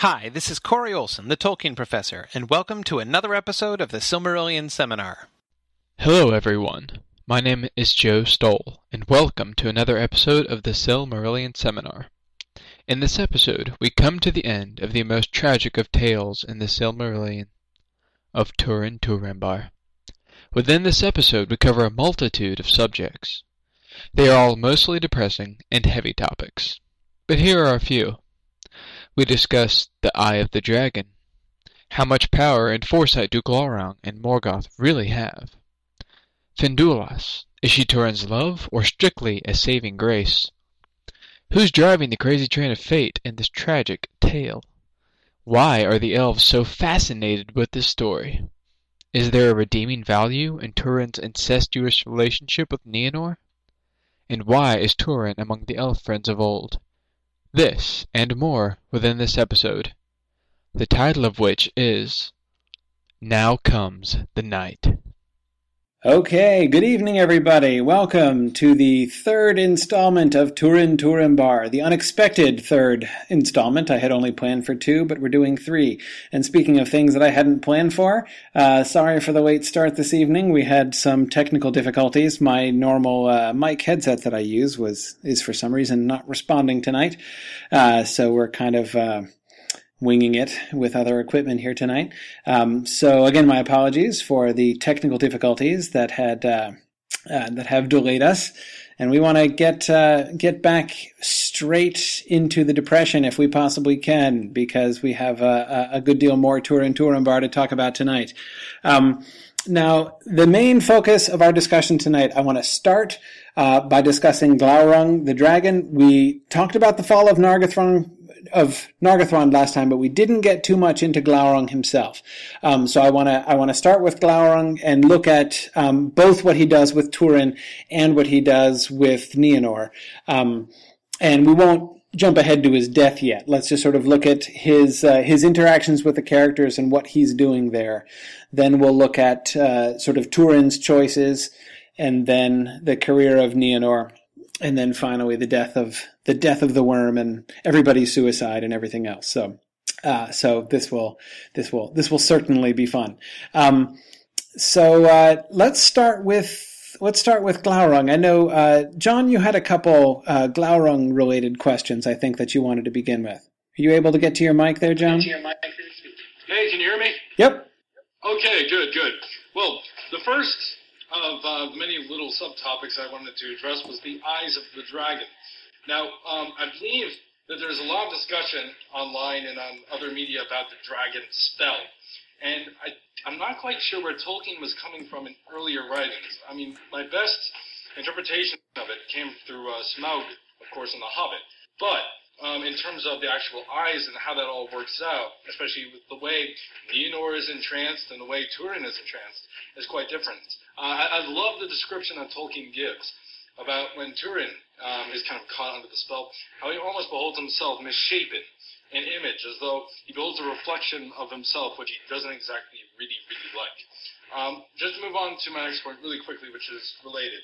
Hi, this is Corey Olsen, the Tolkien Professor, and welcome to another episode of the Silmarillion Seminar. Hello, everyone. My name is Joe Stoll, and welcome to another episode of the Silmarillion Seminar. In this episode, we come to the end of the most tragic of tales in the Silmarillion, of Turin Turambar. Within this episode, we cover a multitude of subjects. They are all mostly depressing and heavy topics, but here are a few. We discuss the Eye of the Dragon. How much power and foresight do Glaurung and Morgoth really have? Finduilas, is she Turin's love or strictly a saving grace? Who's driving the crazy train of fate in this tragic tale? Why are the elves so fascinated with this story? Is there a redeeming value in Turin's incestuous relationship with Nienor? And why is Turin among the elf friends of old? This, and more, within this episode, the title of which is Now Comes the Night. Okay, good evening, everybody. Welcome to the third installment of Turin Turambar, the unexpected third installment. I had only planned for two, but we're doing three. And speaking of things that I hadn't planned for, uh, sorry for the late start this evening. We had some technical difficulties. My normal uh, mic headset that I use was is for some reason not responding tonight, uh, so we're kind of uh, winging it with other equipment here tonight. Um, so again, my apologies for the technical difficulties that had uh, uh, that have delayed us, and we want to get uh, get back straight into the depression if we possibly can, because we have a, a good deal more Turin bar to talk about tonight. Um, now, the main focus of our discussion tonight, I want to start uh, by discussing Glaurung the dragon. We talked about the fall of Nargothrond of Nargothrond last time, but we didn't get too much into Glaurung himself. Um, so I want to I want to start with Glaurung and look at um, both what he does with Turin and what he does with Nienor. Um, and we won't jump ahead to his death yet. Let's just sort of look at his uh, his interactions with the characters and what he's doing there. Then we'll look at uh, sort of Turin's choices, and then the career of Nienor and then finally the death of the death of the worm and everybody's suicide and everything else. So, uh, so this will this will this will certainly be fun. Um, so uh, let's start with let's start with Glaurung. I know uh, John, you had a couple uh, Glaurung related questions. I think that you wanted to begin with. Are you able to get to your mic there, John? Hey, can you hear me? Yep. Okay, good, good. Well, the first of uh, many little subtopics I wanted to address was the eyes of the dragon. Now, um, I believe that there's a lot of discussion online and on other media about the dragon spell. And I, I'm not quite sure where Tolkien was coming from in earlier writings. I mean, my best interpretation of it came through uh, Smaug, of course, in The Hobbit. But um, in terms of the actual eyes and how that all works out, especially with the way Nienor is entranced and the way Turin is entranced, is quite different. Uh, I, I love the description that Tolkien gives about when Turin um, is kind of caught under the spell, how he almost beholds himself misshapen in image, as though he beholds a reflection of himself, which he doesn't exactly really, really like. Um, just to move on to my next point really quickly, which is related.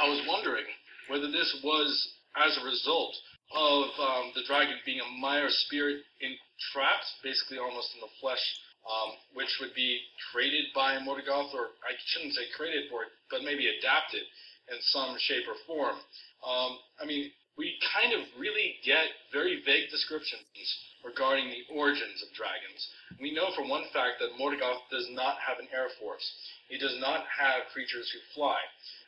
I was wondering whether this was as a result of um, the dragon being a Maiar spirit entrapped, basically almost in the flesh um, which would be created by Morgoth, or I shouldn't say created for it, but maybe adapted in some shape or form. Um, I mean, we kind of really get very vague descriptions regarding the origins of dragons. We know for one fact that Morgoth does not have an air force. He does not have creatures who fly.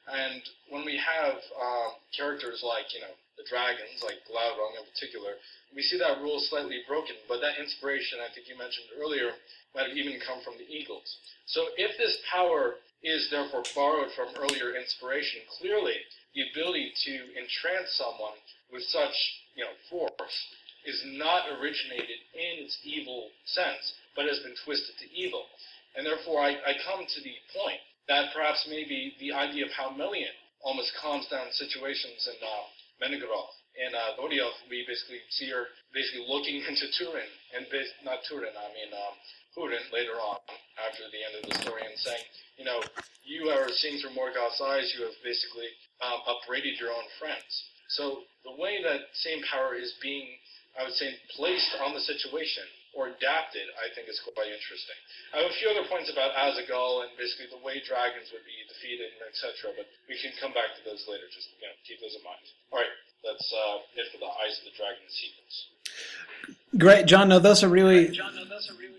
And when we have um, characters like, you know, the dragons, like Glaurung in particular, we see that rule slightly broken, but that inspiration, I think you mentioned earlier, might have even come from the eagles. So if this power is therefore borrowed from earlier inspiration, clearly the ability to entrance someone with such, you know, force is not originated in its evil sense, but has been twisted to evil. And therefore I, I come to the point that perhaps maybe the idea of how Melian almost calms down situations and uh, Menegroth in uh, Doriath, we basically see her basically looking into Turin, and bas- not Turin, I mean um, Hurin later on, after the end of the story, and saying, you know, you are seeing through Morgoth's eyes, you have basically um, upbraided your own friends. So the way that same power is being, I would say, placed on the situation or adapted, I think is quite interesting. I have a few other points about Asagul and basically the way dragons would be defeated and etc. But we can come back to those later. Just you know, keep those in mind. All right, that's uh, it for the Eyes of the Dragon sequence. Great, John. No, those are really. John, no, those are really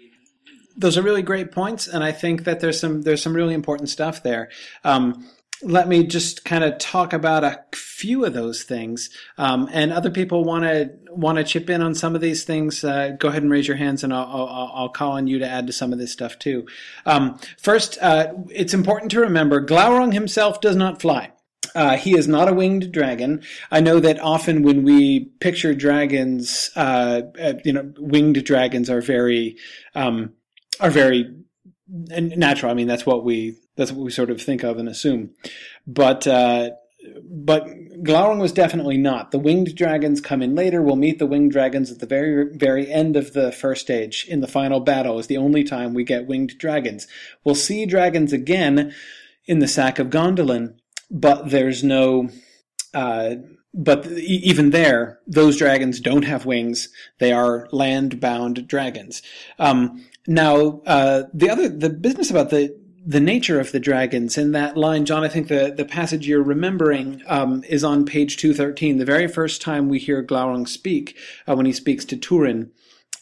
those are really great points, and I think that there's some there's some really important stuff there. Um, let me just kind of talk about a few of those things, um, and other people want to want to chip in on some of these things. Uh, go ahead and raise your hands, and I'll, I'll, I'll, call on you to add to some of this stuff too. Um, first, uh, it's important to remember Glaurung himself does not fly. Uh, he is not a winged dragon. I know that often when we picture dragons, uh, uh, you know, winged dragons are very um, are very natural. I mean, that's what we that's what we sort of think of and assume. But uh, but Glaurung was definitely not. The winged dragons come in later. We'll meet the winged dragons at the very very end of the first stage in the final battle. Is the only time we get winged dragons. We'll see dragons again in the sack of Gondolin, but there's no. Uh, but even there, those dragons don't have wings. They are land-bound dragons. Um, now, uh, the other the business about the the nature of the dragons in that line, John. I think the the passage you're remembering um, is on page two thirteen. The very first time we hear Glaurung speak, uh, when he speaks to Turin.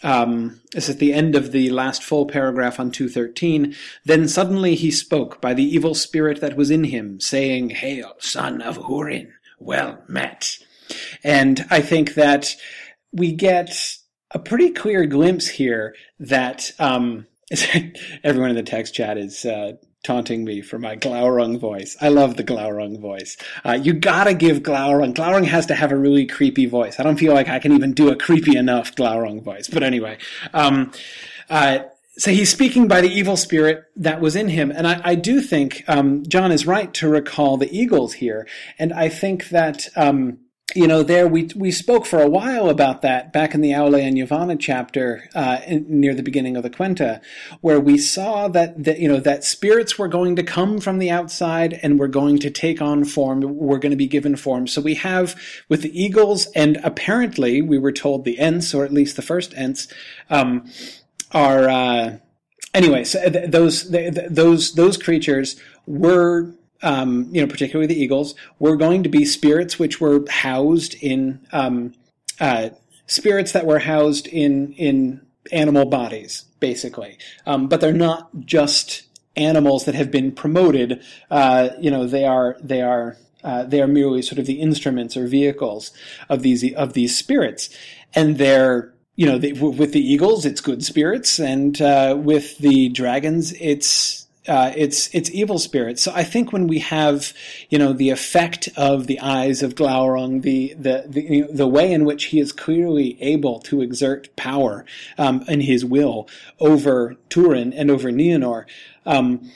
Um, it's at the end of the last full paragraph on 213. Then suddenly he spoke by the evil spirit that was in him, saying, Hail, son of Hurin, well met. And I think that we get a pretty clear glimpse here that um, everyone in the text chat is uh, taunting me for my Glaurung voice. I love the Glaurung voice. Uh, you gotta give Glaurung. Glaurung has to have a really creepy voice. I don't feel like I can even do a creepy enough Glaurung voice. But anyway, um, uh, so he's speaking by the evil spirit that was in him. And I, I do think um, John is right to recall the eagles here. And I think that. Um, you know, there we we spoke for a while about that back in the Aule and Yavanna chapter uh, in, near the beginning of the Quenta, where we saw that that you know that spirits were going to come from the outside and were going to take on form. We're going to be given form. So we have with the eagles, and apparently we were told the Ents, or at least the first Ents, um, are uh, anyway. So th- those th- those those creatures were um, you know, particularly the eagles, were going to be spirits which were housed in um, uh, spirits that were housed in in animal bodies, basically. Um, but they're not just animals that have been promoted. Uh, you know, they are they are uh, they are merely sort of the instruments or vehicles of these of these spirits, and they're you know with the eagles it's good spirits, and uh, with the dragons it's uh, it's it's evil spirits. So I think when we have, you know, the effect of the eyes of Glaurung, the the the, you know, the way in which he is clearly able to exert power um, and his will over Turin and over Nienor. Um,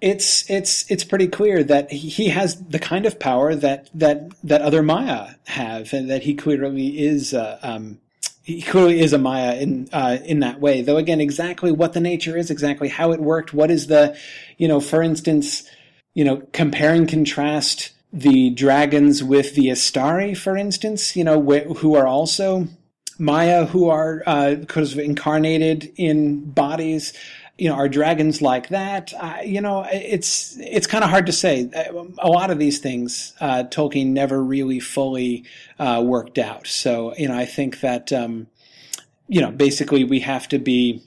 it's it's it's pretty clear that he has the kind of power that that that other Maiar have, and that he clearly is uh, um, he clearly is a Maia in uh, in that way. Though again, exactly what the nature is, exactly how it worked, what is the, you know, for instance, you know, compare and contrast the dragons with the Istari, for instance, you know, wh- who are also Maiar, who are uh, kind of incarnated in bodies you know, are dragons like that? Uh, you know, it's it's kind of hard to say. A lot of these things, uh, Tolkien never really fully uh, worked out. So, you know, I think that um, you know, basically, we have to be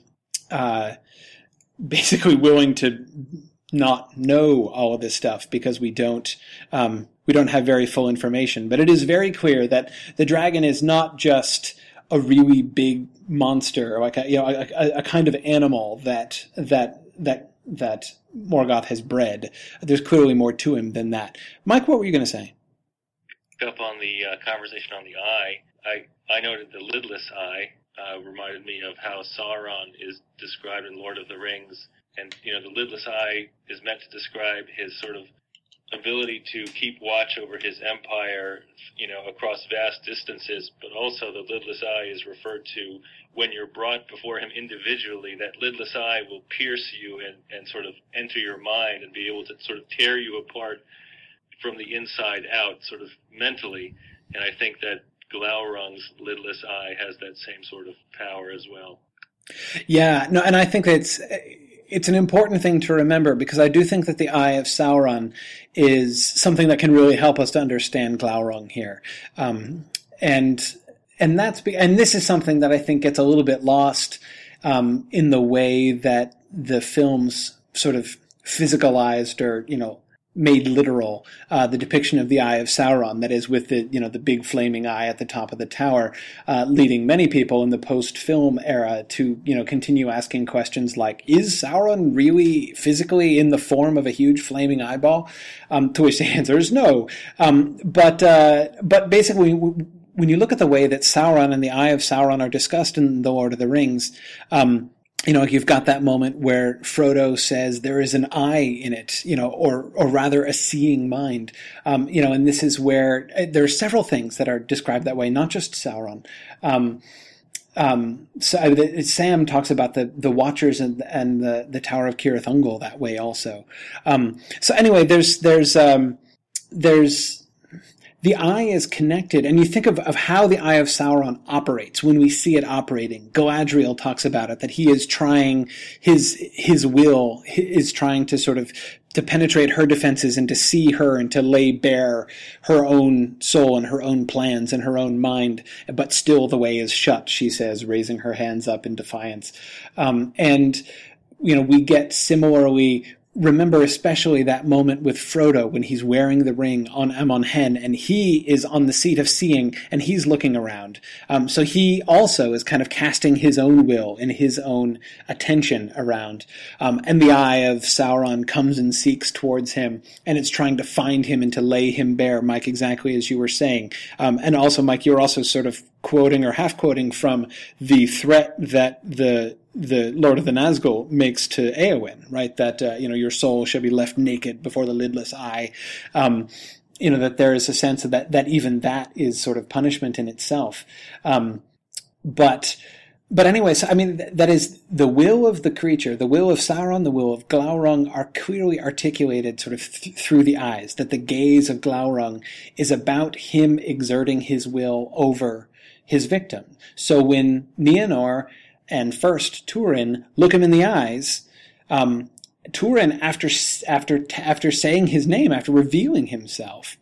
uh, basically willing to not know all of this stuff because we don't um, we don't have very full information. But it is very clear that the dragon is not just a really big monster, like a, you know, a, a, a, kind of animal that that that that Morgoth has bred. There's clearly more to him than that. Mike, what were you going to say? Up on the uh, conversation on the eye, I I noted the lidless eye uh, reminded me of how Sauron is described in Lord of the Rings, and you know the lidless eye is meant to describe his sort of ability to keep watch over his empire, you know, across vast distances, but also the lidless eye is referred to when you're brought before him individually, that lidless eye will pierce you and, and sort of enter your mind and be able to sort of tear you apart from the inside out, sort of mentally. And I think that Glaurung's lidless eye has that same sort of power as well. Yeah, no, and I think it's it's an important thing to remember because I do think that the Eye of Sauron is something that can really help us to understand Glaurung here, um, and and that's be, and this is something that I think gets a little bit lost um, in the way that the films sort of physicalized or you know made literal uh, the depiction of the eye of Sauron, that is, with the you know the big flaming eye at the top of the tower, uh, leading many people in the post-film era to you know continue asking questions like, "Is Sauron really physically in the form of a huge flaming eyeball?" Um, to which the answer is no. Um, but uh, but basically. When you look at the way that Sauron and the Eye of Sauron are discussed in The Lord of the Rings, um, you know, you've got that moment where Frodo says there is an eye in it, you know, or or rather a seeing mind, um, you know, and this is where uh, there are several things that are described that way, not just Sauron. Um, um, so Sam talks about the the Watchers and and the the Tower of Cirith Ungol that way also. Um, so anyway, there's there's um, there's the eye is connected, and you think of, of how the eye of Sauron operates when we see it operating. Galadriel talks about it, that he is trying, his, his will is trying to sort of, to penetrate her defenses and to see her and to lay bare her own soul and her own plans and her own mind, but still the way is shut, she says, raising her hands up in defiance. Um, and, you know, we get similarly remember especially that moment with Frodo when he's wearing the ring on Amon Hen and he is on the seat of seeing and he's looking around. Um, so he also is kind of casting his own will and his own attention around. Um, and the eye of Sauron comes and seeks towards him and it's trying to find him and to lay him bare, Mike, exactly as you were saying. Um, and also, Mike, you're also sort of quoting or half quoting from the threat that the the Lord of the Nazgul makes to Eowyn, right? That uh, you know your soul shall be left naked before the lidless eye. Um, you know that there is a sense of that that even that is sort of punishment in itself. Um, but but so I mean that is the will of the creature, the will of Sauron, the will of Glaurung are clearly articulated sort of th- through the eyes. That the gaze of Glaurung is about him exerting his will over his victim. So when Nienor and first Turin look him in the eyes. Um, Turin, after after after saying his name, after revealing himself,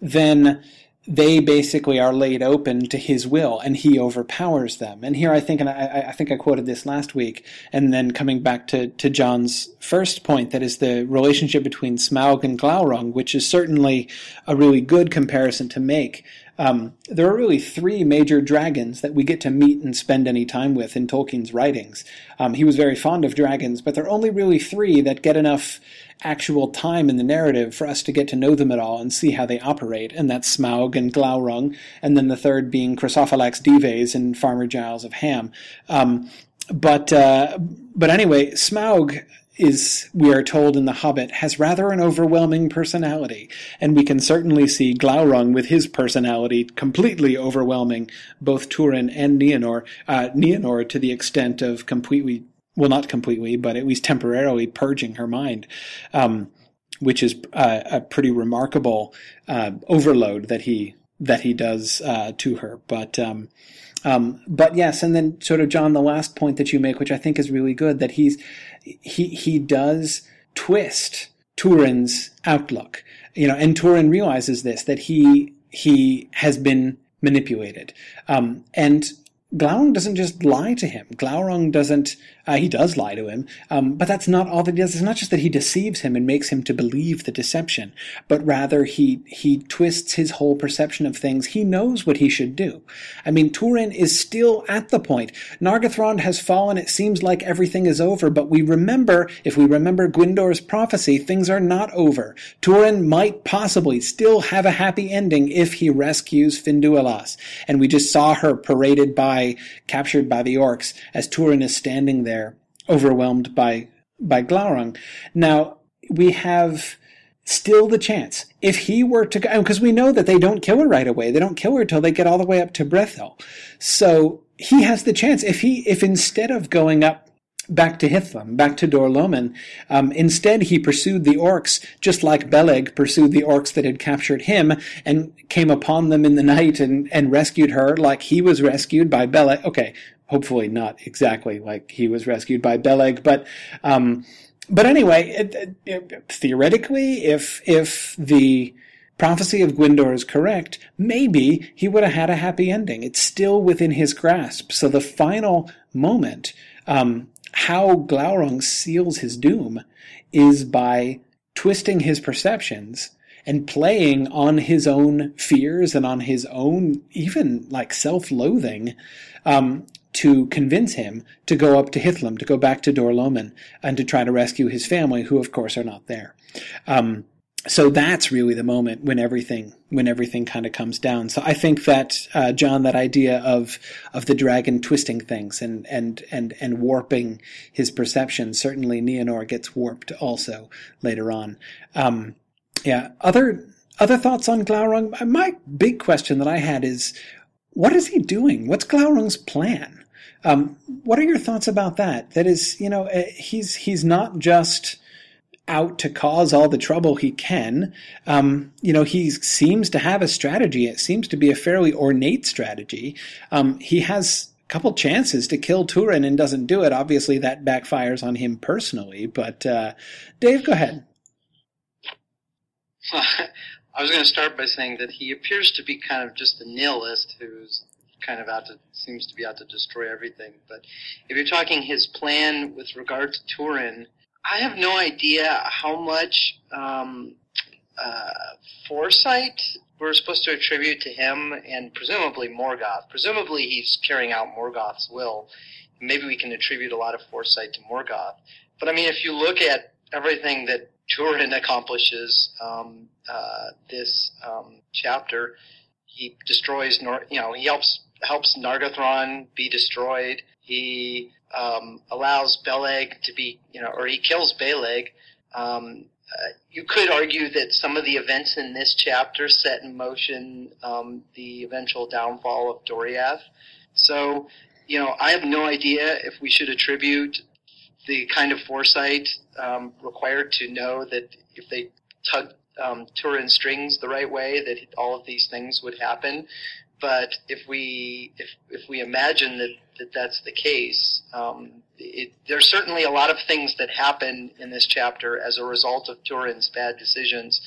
then they basically are laid open to his will, and he overpowers them. And here, I think, and I, I think I quoted this last week, and then coming back to to John's first point, that is the relationship between Smaug and Glaurung, which is certainly a really good comparison to make um, there are really three major dragons that we get to meet and spend any time with in Tolkien's writings. Um, he was very fond of dragons, but there are only really three that get enough actual time in the narrative for us to get to know them at all and see how they operate, and that's Smaug and Glaurung, and then the third being Chrysophylax Dives and Farmer Giles of Ham. Um, but uh, but anyway, Smaug is, we are told in The Hobbit, has rather an overwhelming personality, and we can certainly see Glaurung with his personality completely overwhelming both Turin and Nienor, uh, to the extent of completely, well, not completely, but at least temporarily purging her mind. Um, which is uh, a pretty remarkable uh, overload that he that he does uh, to her. But um, um, but yes, and then sort of John, the last point that you make, which I think is really good, that he's he he does twist Turin's outlook. You know, and Turin realizes this that he he has been manipulated, um, and Glaurung doesn't just lie to him. Glaurung doesn't, uh, he does lie to him, um, but that's not all that he does. It's not just that he deceives him and makes him to believe the deception, but rather he, he twists his whole perception of things. He knows what he should do. I mean, Turin is still at the point. Nargothrond has fallen. It seems like everything is over, but we remember, if we remember Gwindor's prophecy, things are not over. Turin might possibly still have a happy ending if he rescues Finduilas. And we just saw her paraded by captured by the orcs as Turin is standing there overwhelmed by by Glaurung. Now we have still the chance if he were to go because we know that they don't kill her right away. They don't kill her till they get all the way up to Brethil. So he has the chance if he if instead of going up back to Hithlum, back to Dor-lómin. Um, instead, he pursued the orcs, just like Beleg pursued the orcs that had captured him, and came upon them in the night and, and rescued her, like he was rescued by Beleg. Okay, hopefully not exactly like he was rescued by Beleg, but um, but anyway, it, it, theoretically, if if the prophecy of Gwindor is correct, maybe he would have had a happy ending. It's still within his grasp. So the final moment, um, how Glaurung seals his doom, is by twisting his perceptions and playing on his own fears and on his own even like self-loathing um, to convince him to go up to Hithlum, to go back to Dor-lómin, and to try to rescue his family, who of course are not there. Um, so that's really the moment when everything when everything kind of comes down. So I think that uh, John, that idea of of the dragon twisting things and and and and warping his perception, certainly Nienor gets warped also later on. Um, yeah. Other other thoughts on Glaurung? My big question that I had is, what is he doing? What's Glaurung's plan? Um, what are your thoughts about that? That is, you know, eh, he's he's not just out to cause all the trouble he can. Um, you know, he seems to have a strategy. It seems to be a fairly ornate strategy. Um, he has a couple chances to kill Turin and doesn't do it. Obviously, that backfires on him personally. But uh, Dave, go ahead. I was going to start by saying that he appears to be kind of just a nihilist who's kind of out to seems to be out to destroy everything. But if you're talking his plan with regard to Turin, I have no idea how much um, uh, foresight we're supposed to attribute to him and presumably Morgoth. Presumably he's carrying out Morgoth's will. Maybe we can attribute a lot of foresight to Morgoth. But I mean, if you look at everything that Turin accomplishes um, uh, this um, chapter, he destroys, Nor- you know, he helps helps Nargothrond be destroyed. He um, allows Beleg to be, you know, or he kills Beleg. Um, uh, you could argue that some of the events in this chapter set in motion um, the eventual downfall of Doriath. So, you know, I have no idea if we should attribute the kind of foresight um, required to know that if they tug um, Turin strings the right way, that all of these things would happen. But if we if if we imagine that, that that's the case, um, it, there's certainly a lot of things that happen in this chapter as a result of Turin's bad decisions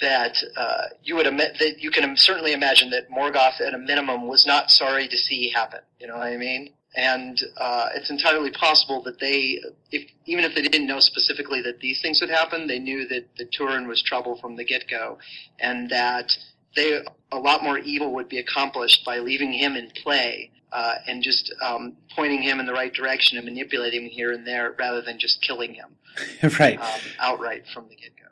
that uh, you would that you can certainly imagine that Morgoth at a minimum was not sorry to see happen. You know what I mean? And uh, it's entirely possible that they, if even if they didn't know specifically that these things would happen, they knew that the Turin was trouble from the get go, and that they a lot more evil would be accomplished by leaving him in play uh, and just um, pointing him in the right direction and manipulating him here and there rather than just killing him right um, outright from the get go.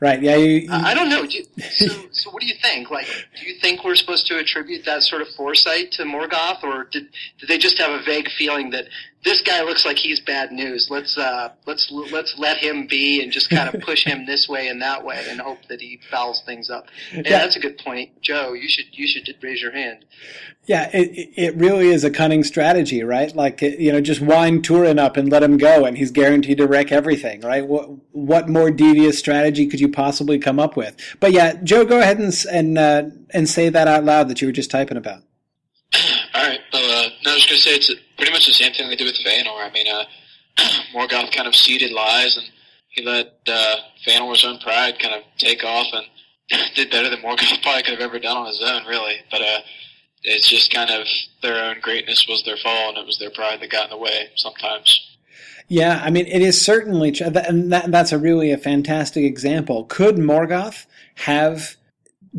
Right. Yeah. You, you, I don't know. Do you, so, so what do you think? Like, do you think we're supposed to attribute that sort of foresight to Morgoth, or did did they just have a vague feeling that this guy looks like he's bad news? Let's uh, let's let's let him be and just kind of push him this way and that way and hope that he fouls things up. Yeah, yeah. that's a good point, Joe. You should you should raise your hand. Yeah, it it really is a cunning strategy, right? Like you know, just wind Turin up and let him go, and he's guaranteed to wreck everything, right? What what more devious strategy could you possibly come up with? But yeah, Joe, go ahead and and uh, and say that out loud that you were just typing about. All right. Well, uh, no, I was going to say it's pretty much the same thing they did with Feanor. I mean, uh, Morgoth kind of seeded lies, and he let uh, own pride kind of take off, and did better than Morgoth probably could have ever done on his own, really. But uh, it's just kind of their own greatness was their fall, and it was their pride that got in the way sometimes. Yeah, I mean, it is certainly, and that, that's a really a fantastic example. Could Morgoth have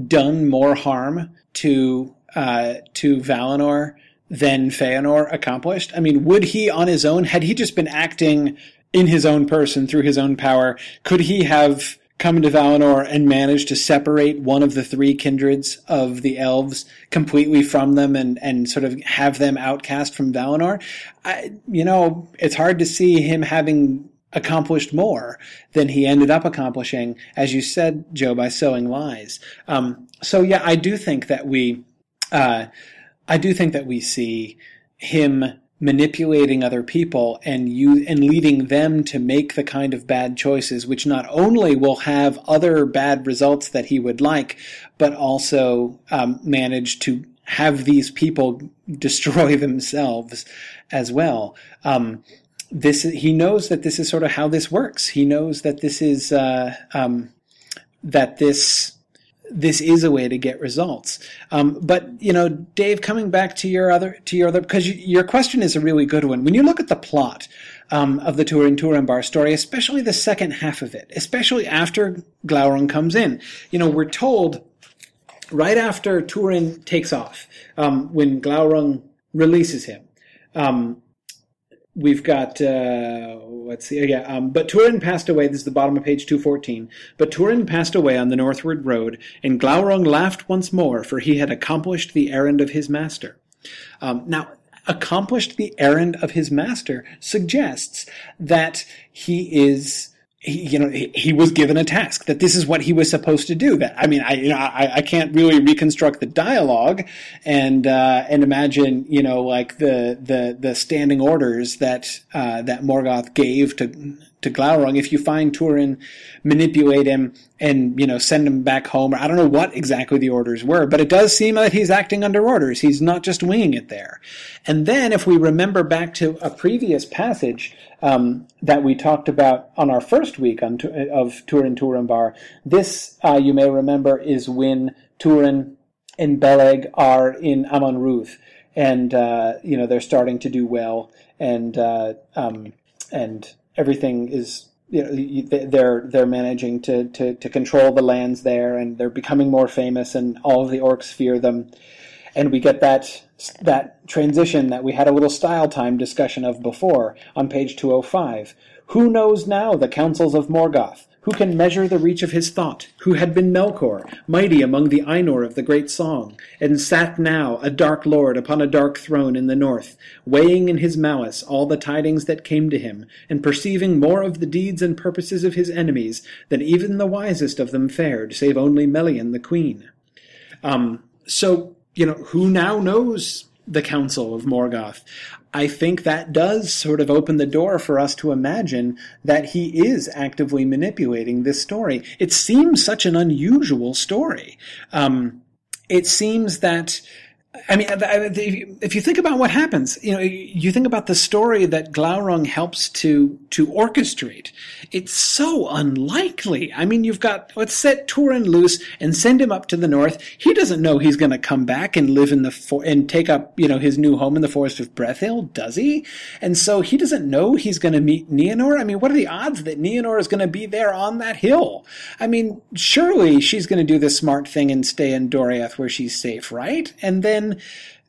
done more harm to uh, to Valinor than Feanor accomplished? I mean, would he on his own, had he just been acting in his own person through his own power, could he have come to Valinor and managed to separate one of the three kindreds of the elves completely from them and, and sort of have them outcast from Valinor? I, you know, it's hard to see him having accomplished more than he ended up accomplishing, as you said, Joe, by sowing lies. Um, so yeah, I do think that we, uh, I do think that we see him manipulating other people and you and leading them to make the kind of bad choices which not only will have other bad results that he would like but also um, manage to have these people destroy themselves as well. Um, this he knows that this is sort of how this works. He knows that this is uh, um, that this this is a way to get results. Um, but you know, Dave, coming back to your other to your other because you, your question is a really good one. When you look at the plot um, of the Turin Turambar story, especially the second half of it, especially after Glaurung comes in, you know, we're told right after Turin takes off, um, when Glaurung releases him. We've got uh, let's see yeah um, but turin passed away this is the bottom of page 214 but turin passed away on the northward road and glaurung laughed once more for he had accomplished the errand of his master. Um, now accomplished the errand of his master suggests that he is he, you know, he, he, was given a task that this is what he was supposed to do. That I mean, I you know, I, I can't really reconstruct the dialogue and uh, and imagine you know like the the the standing orders that uh, that Morgoth gave to to Glaurung. If you find Turin, manipulate him and you know send him back home. I don't know what exactly the orders were, but it does seem that he's acting under orders. He's not just winging it there. And then, if we remember back to a previous passage um, that we talked about on our first week on, of Turin Turambar. This, uh, you may remember, is when Turin and Beleg are in Amon Rudh, and uh, you know they're starting to do well, and uh, um, and everything is you know they're they're managing to, to to control the lands there, and they're becoming more famous, and all of the orcs fear them, and we get that that transition that we had a little style time discussion of before on page 205. Who knows now the councils of Morgoth? Who can measure the reach of his thought? Who had been Melkor, mighty among the Ainur of the great song, and sat now a dark lord upon a dark throne in the north, weighing in his malice all the tidings that came to him, and perceiving more of the deeds and purposes of his enemies than even the wisest of them fared, save only Melian the queen. Um, so you know, who now knows the Council of Morgoth? I think that does sort of open the door for us to imagine that he is actively manipulating this story. It seems such an unusual story. Um, it seems that I mean, if you think about what happens, you know, you think about the story that Glaurung helps to to orchestrate. It's so unlikely. I mean, you've got let's set Turin loose and send him up to the north. He doesn't know he's going to come back and live in the for- and take up you know his new home in the forest of Brethil, does he? And so he doesn't know he's going to meet Nienor. I mean, what are the odds that Nienor is going to be there on that hill? I mean, surely she's going to do the smart thing and stay in Doriath where she's safe, right? And then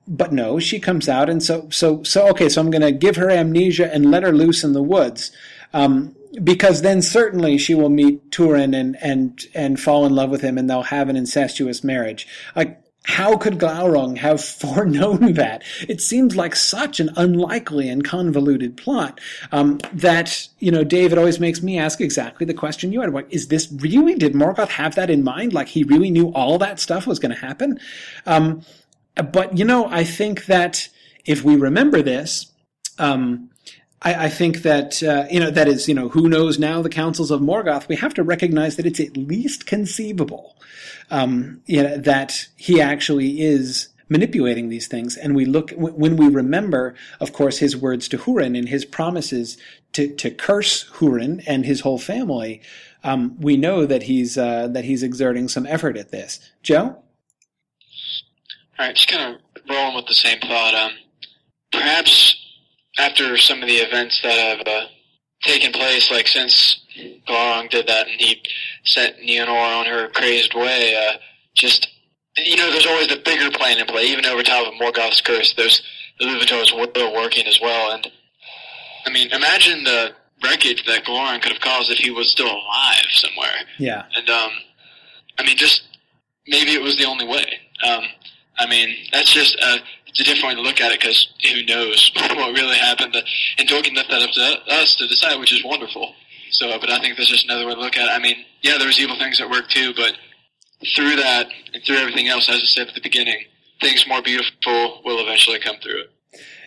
but no, she comes out, and so so so okay. So I'm going to give her amnesia and let her loose in the woods, um, because then certainly she will meet Turin and and and fall in love with him, and they'll have an incestuous marriage. Like how could Glaurung have foreknown that? It seems like such an unlikely and convoluted plot um, that you know David always makes me ask exactly the question you had: What is this really? Did Morgoth have that in mind? Like he really knew all that stuff was going to happen? Um, but you know, I think that if we remember this, um, I, I, think that uh, you know that is you know who knows now the councils of Morgoth. We have to recognize that it's at least conceivable um, you know, that he actually is manipulating these things. And we look when we remember, of course, his words to Hurin and his promises to to curse Hurin and his whole family. Um, we know that he's uh, that he's exerting some effort at this. Joe. All right, just kind of rolling with the same thought. Um, perhaps after some of the events that have uh, taken place, like since Glaurung did that and he sent Nienor on her crazed way, uh, just you know, there's always the bigger plan in play. Even over top of Morgoth's curse, there's the Iluvatar's will working as well. And I mean, imagine the wreckage that Glaurung could have caused if he was still alive somewhere. Yeah. And um, I mean, just maybe it was the only way. Um, I mean, that's just a, it's a different way to look at it because who knows what really happened. But, And Tolkien left that up to us to decide, which is wonderful. So, but I think that's just another way to look at it. I mean, yeah, there was evil things at work too, but through that and through everything else, as I said at the beginning, things more beautiful will eventually come through it.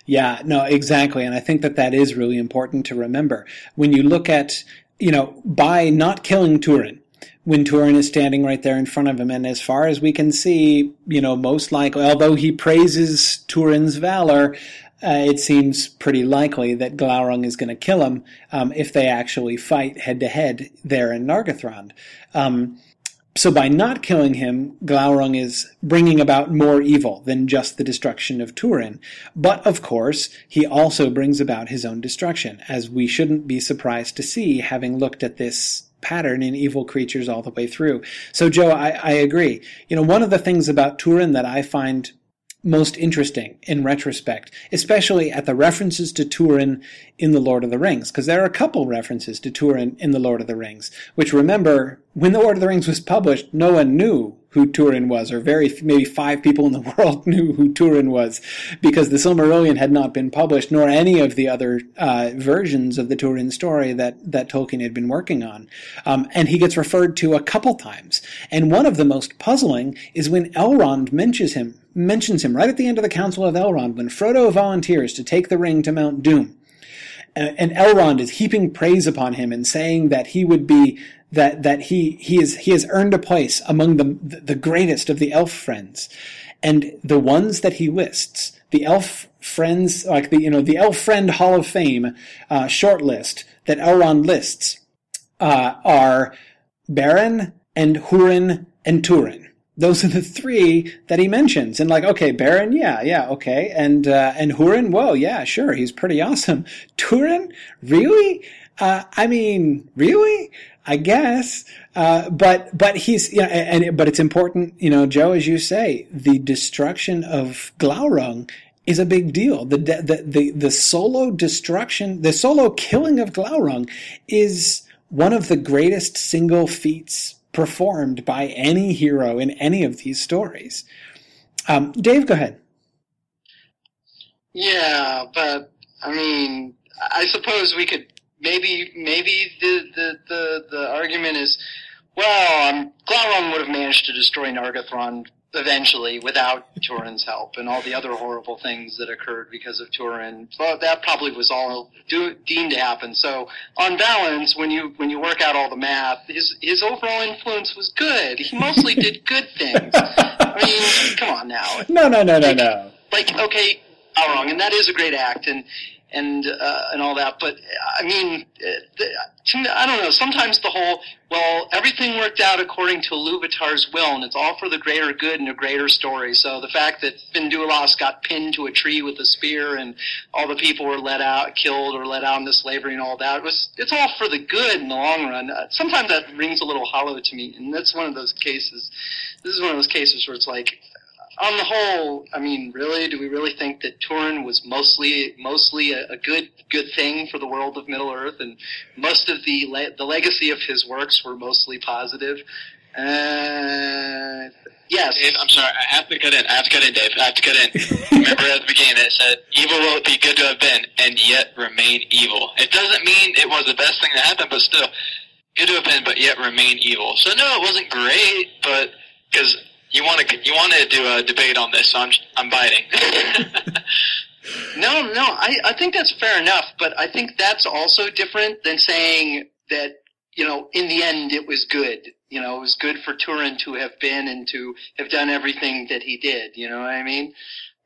Yeah, no, exactly. And I think that that is really important to remember. When you look at, you know, by not killing Turin, when Turin is standing right there in front of him. And as far as we can see, you know, most likely, although he praises Turin's valor, uh, it seems pretty likely that Glaurung is going to kill him um, if they actually fight head to head there in Nargothrond. Um, so by not killing him, Glaurung is bringing about more evil than just the destruction of Turin. But of course, he also brings about his own destruction, as we shouldn't be surprised to see, having looked at this pattern in evil creatures all the way through. So Joe, I, I agree. You know, one of the things about Turin that I find most interesting in retrospect, especially at the references to Turin in The Lord of the Rings, because there are a couple references to Turin in The Lord of the Rings, which remember, when The Lord of the Rings was published, no one knew who Turin was, or very maybe five people in the world knew who Turin was, because the Silmarillion had not been published, nor any of the other uh, versions of the Turin story that that Tolkien had been working on. Um, and he gets referred to a couple times, and one of the most puzzling is when Elrond mentions him mentions him right at the end of the Council of Elrond when Frodo volunteers to take the ring to Mount Doom. And Elrond is heaping praise upon him and saying that he would be that that he he is he has earned a place among the the greatest of the elf friends, and the ones that he lists, the elf friends like the you know the elf friend Hall of Fame uh, short list that Elrond lists uh, are Beren and Hurin and Turin those are the three that he mentions. And like, okay, Beren, yeah, yeah, okay. And, uh, and Hurin, well, yeah, sure, he's pretty awesome. Turin, really? Uh, I mean, really? I guess. Uh, but, but he's, you know, and, and, but it's important, you know, Joe, as you say, the destruction of Glaurung is a big deal. The, the, the, the solo destruction, the solo killing of Glaurung is one of the greatest single feats performed by any hero in any of these stories. Um, Dave, go ahead. Yeah, but I mean, I suppose we could maybe maybe the the the, the argument is, well, um, Glaurung would have managed to destroy Nargothrond eventually without Turin's help and all the other horrible things that occurred because of Turin. Well, that probably was all do, deemed to happen. So on balance, when you when you work out all the math, his his overall influence was good. He mostly did good things. I mean, come on now. No, no, no, no, like, no. Like okay, Glaurung, and that is a great act, and and uh, and all that. But I mean, uh, I don't know. Sometimes the whole well, everything worked out according to Iluvatar's will, and it's all for the greater good and a greater story. So the fact that Finduilas got pinned to a tree with a spear, and all the people were let out, killed, or let out into slavery, and all that was it's all for the good in the long run. Uh, sometimes that rings a little hollow to me, and that's one of those cases. This is one of those cases where it's like on the whole, I mean, really, do we really think that Turin was mostly mostly a, a good good thing for the world of Middle Earth, and most of the le- the legacy of his works were mostly positive? Uh, yes. Dave, I'm sorry, I have to cut in. I have to cut in, Dave. I have to cut in. Remember at the beginning it said, "Evil will be good to have been, and yet remain evil." It doesn't mean it was the best thing that happened, but still, good to have been, but yet remain evil. So no, it wasn't great, but because you want to you want to do a debate on this, so I'm I'm biting. no, no, I I think that's fair enough, but I think that's also different than saying that you know in the end it was good. You know, it was good for Turin to have been and to have done everything that he did. You know what I mean?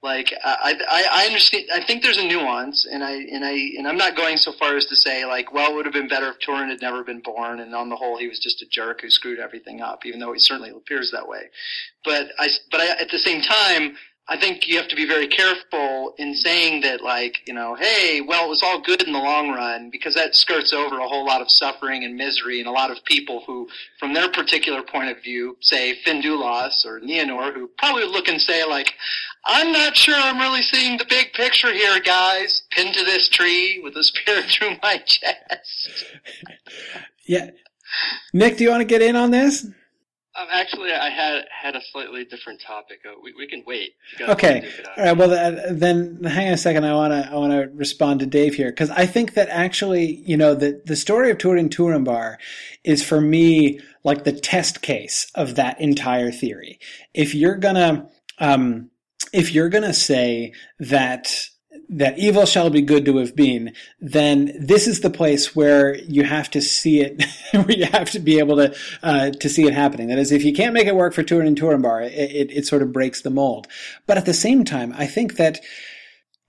Like I, I, I understand. I think there's a nuance, and I and I and I'm not going so far as to say like, well, it would have been better if Turin had never been born, and on the whole, he was just a jerk who screwed everything up, even though he certainly appears that way. But I, but I, at the same time, I think you have to be very careful in saying that, like, you know, hey, well, it was all good in the long run, because that skirts over a whole lot of suffering and misery and a lot of people who, from their particular point of view, say Finduilas or Nienor, who probably look and say, like, I'm not sure I'm really seeing the big picture here, guys. Pinned to this tree with a spear through my chest. yeah. Nick, do you want to get in on this? Um, actually, I had had a slightly different topic. Uh, we we can wait. Okay. All right. Well, uh, then hang on a second. I want to I want to respond to Dave here because I think that actually, you know, the the story of Turin Turambar is for me like the test case of that entire theory. If you're gonna um, if you're gonna say that that evil shall be good to have been, then this is the place where you have to see it, where you have to be able to uh, to see it happening. That is, if you can't make it work for Turin and Turambar, it, it, it sort of breaks the mold. But at the same time, I think that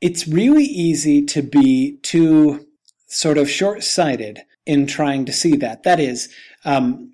it's really easy to be too sort of short sighted in trying to see that. That is, um,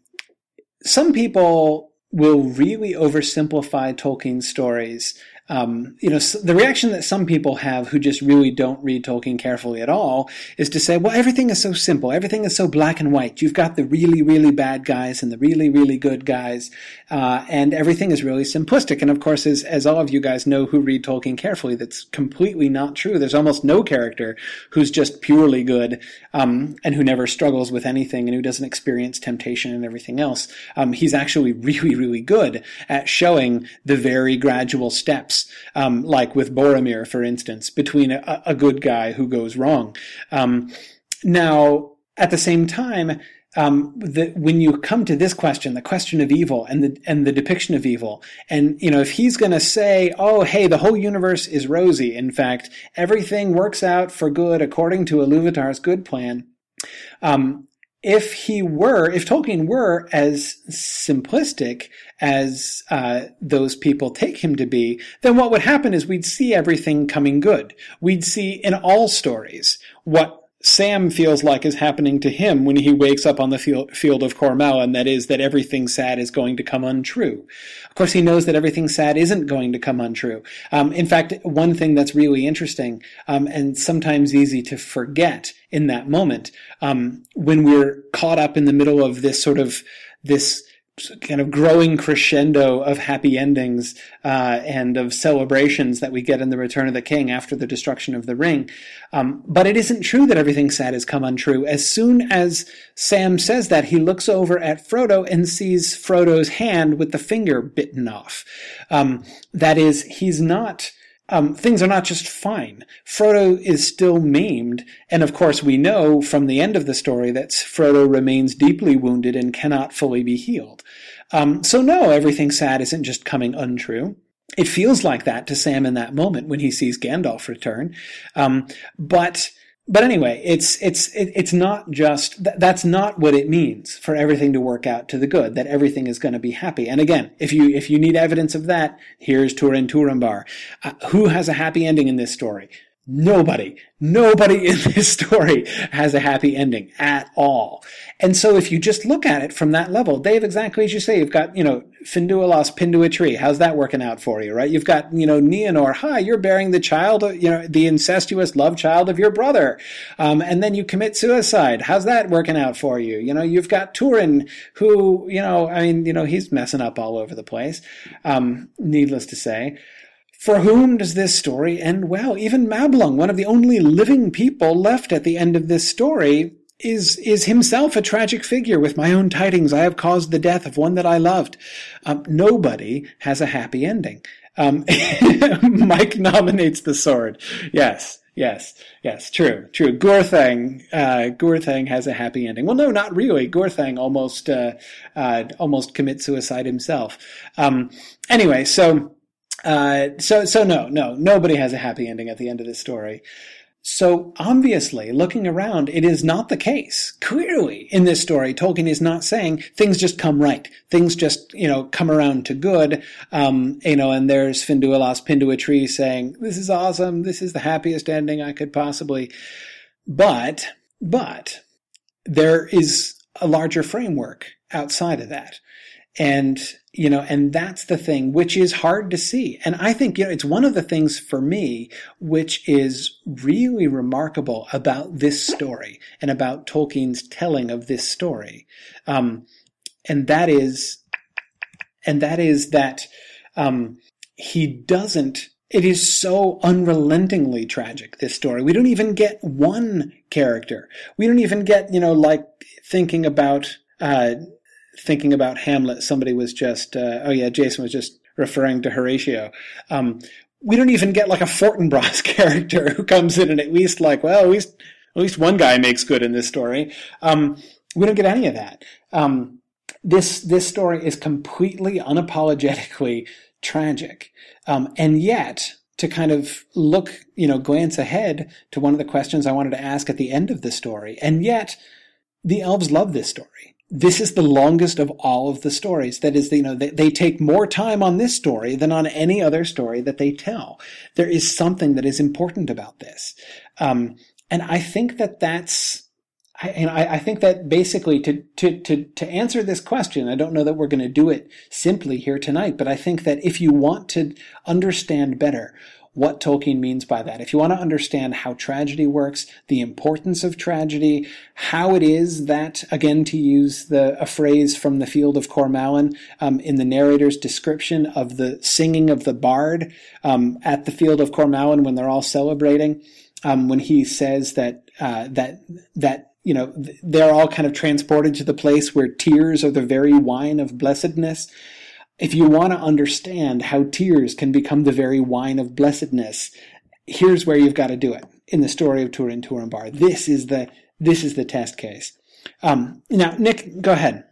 some people will really oversimplify Tolkien's stories um, you know, the reaction that some people have who just really don't read Tolkien carefully at all is to say, well, everything is so simple. Everything is so black and white. You've got the really, really bad guys and the really, really good guys. Uh, and everything is really simplistic. And of course, as, as all of you guys know who read Tolkien carefully, that's completely not true. There's almost no character who's just purely good, um, and who never struggles with anything and who doesn't experience temptation and everything else. Um, he's actually really, really good at showing the very gradual steps um, like with Boromir, for instance, between a, a good guy who goes wrong. Um, now, at the same time, um, the, when you come to this question, the question of evil and the and the depiction of evil, and you know, if he's going to say, "Oh, hey, the whole universe is rosy," in fact, everything works out for good according to Iluvatar's good plan. Um, if he were, if Tolkien were as simplistic as uh, those people take him to be, then what would happen is we'd see everything coming good. We'd see in all stories what Sam feels like is happening to him when he wakes up on the field of Cormallen, and that is that everything sad is going to come untrue. Of course, he knows that everything sad isn't going to come untrue. Um, in fact, one thing that's really interesting um, and sometimes easy to forget in that moment, um, when we're caught up in the middle of this sort of this kind of growing crescendo of happy endings uh, and of celebrations that we get in the Return of the King after the destruction of the ring. Um, but it isn't true that everything sad has come untrue. As soon as Sam says that, he looks over at Frodo and sees Frodo's hand with the finger bitten off. Um, that is, he's not um, things are not just fine. Frodo is still maimed, and of course we know from the end of the story that Frodo remains deeply wounded and cannot fully be healed. Um, so no, everything sad isn't just coming untrue. It feels like that to Sam in that moment when he sees Gandalf return, um, but but anyway, it's it's it's not just that's not what it means for everything to work out to the good. That everything is going to be happy. And again, if you if you need evidence of that, here's Turin Turambar. Uh, who has a happy ending in this story? Nobody, nobody in this story has a happy ending at all. And so if you just look at it from that level, Dave, exactly as you say, you've got, you know, Finduilas Pindua tree. How's that working out for you, right? You've got, you know, Nienor. Hi, you're bearing the child, you know, the incestuous love child of your brother. Um, and then you commit suicide. How's that working out for you? You know, you've got Turin who, you know, I mean, you know, he's messing up all over the place. Um, needless to say. For whom does this story end well? Even Mablung, one of the only living people left at the end of this story, is is himself a tragic figure. With my own tidings, I have caused the death of one that I loved. Um, nobody has a happy ending. Um, Mike nominates the sword. Yes, yes, yes. True, true. Gurthang, uh, Gurthang has a happy ending. Well, no, not really. Gurthang almost, uh, uh, almost commits suicide himself. Um, anyway, so uh, so, so no, no, nobody has a happy ending at the end of this story. So obviously, looking around, it is not the case. Clearly, in this story, Tolkien is not saying things just come right. Things just, you know, come around to good. Um, you know, and there's Finduilas Tree saying, this is awesome. This is the happiest ending I could possibly. But, but, there is a larger framework outside of that. And you know, and that's the thing which is hard to see. And I think, you know, it's one of the things for me which is really remarkable about this story and about Tolkien's telling of this story. Um, and that is, and that is that, um, he doesn't, it is so unrelentingly tragic, this story. We don't even get one character. We don't even get, you know, like thinking about, uh, thinking about Hamlet, somebody was just, uh, oh yeah, Jason was just referring to Horatio. Um, we don't even get like a Fortinbras character who comes in and at least like, well, at least, at least one guy makes good in this story. Um, we don't get any of that. Um, this, this story is completely unapologetically tragic. Um, and yet, to kind of look, you know, glance ahead to one of the questions I wanted to ask at the end of the story. And yet, the elves love this story. This is the longest of all of the stories. That is, you know, they, they take more time on this story than on any other story that they tell. There is something that is important about this. Um, and I think that that's, I, and I, I, think that basically to, to, to, to answer this question, I don't know that we're going to do it simply here tonight, but I think that if you want to understand better what Tolkien means by that, if you want to understand how tragedy works, the importance of tragedy, how it is that, again, to use the, a phrase from the field of Cormallen, um, in the narrator's description of the singing of the bard, um, at the field of Cormallen when they're all celebrating, um, when he says that, uh, that, that you know, they're all kind of transported to the place where tears are the very wine of blessedness. If you want to understand how tears can become the very wine of blessedness, here's where you've got to do it in the story of Turin Turambar. This is the this is the test case. Um, now, Nick, go ahead.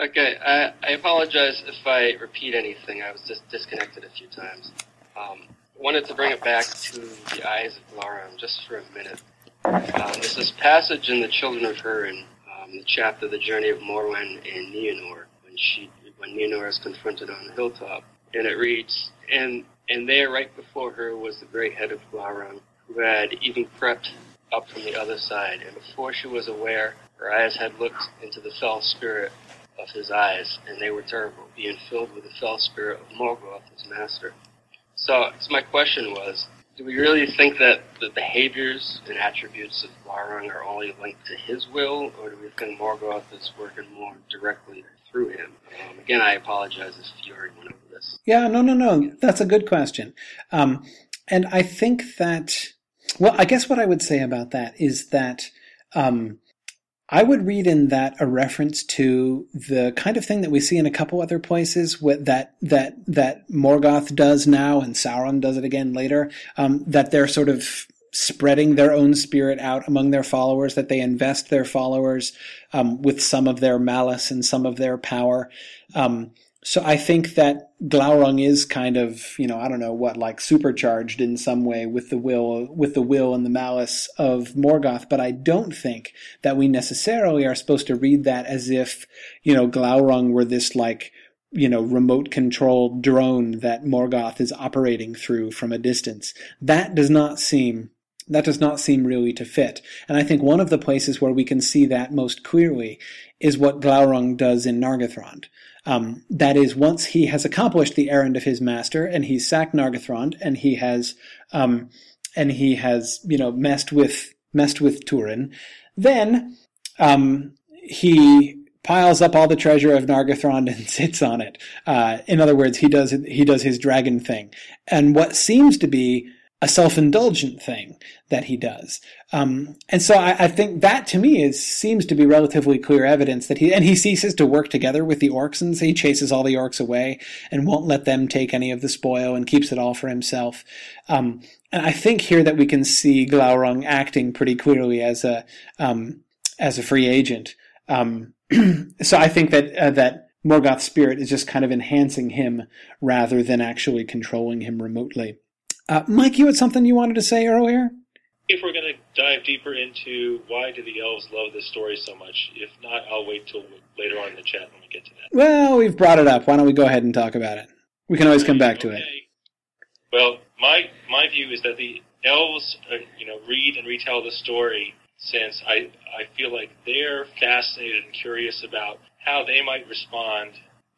Okay, I, I, apologize if I repeat anything. I was just disconnected a few times. Um, wanted to bring it back to the eyes of Glaurung just for a minute. Um, there's this passage in the Children of Hurin, um, the chapter "The Journey of Morwen and Nienor," when she, when Nienor is confronted on the hilltop, and it reads, "And and there, right before her, was the great head of Glaurung, who had even crept up from the other side, and before she was aware, her eyes had looked into the fell spirit of his eyes, and they were terrible, being filled with the fell spirit of Morgoth, his master." So, so my question was, do we really think that the behaviors and attributes of Glaurung are only linked to his will, or do we think Morgoth is working more directly through him? Um, again, I apologize if you already went over this. Yeah, no, no, no. That's a good question. Um, and I think that, well, I guess what I would say about that is that um, I would read in that a reference to the kind of thing that we see in a couple other places that that that Morgoth does now and Sauron does it again later. Um, that they're sort of spreading their own spirit out among their followers. That they invest their followers um, with some of their malice and some of their power. Um, so I think that Glaurung is kind of, you know, I don't know what, like supercharged in some way with the will, with the will and the malice of Morgoth, but I don't think that we necessarily are supposed to read that as if, you know, Glaurung were this like, you know, remote controlled drone that Morgoth is operating through from a distance. That does not seem that does not seem really to fit. And I think one of the places where we can see that most clearly is what Glaurung does in Nargothrond. Um, that is, once he has accomplished the errand of his master and he's sacked Nargothrond and he has, um, and he has, you know, messed with, messed with Turin, then, um, he piles up all the treasure of Nargothrond and sits on it. Uh, in other words, he does, he does his dragon thing. And what seems to be a self-indulgent thing that he does. Um, and so I, I, think that to me is seems to be relatively clear evidence that he and he ceases to work together with the orcs and so he chases all the orcs away and won't let them take any of the spoil and keeps it all for himself. Um, and I think here that we can see Glaurung acting pretty clearly as a um, as a free agent. Um, so I think that uh, that Morgoth's spirit is just kind of enhancing him rather than actually controlling him remotely. Uh, Mike, you had something you wanted to say earlier? If we're going to dive deeper into why do the elves love this story so much, if not, I'll wait till later on in the chat when we get to that. Well, we've brought it up. Why don't we go ahead and talk about it? We can always come back to it. Well, my my view is that the elves, uh, you know, read and retell the story since I I feel like they're fascinated and curious about how they might respond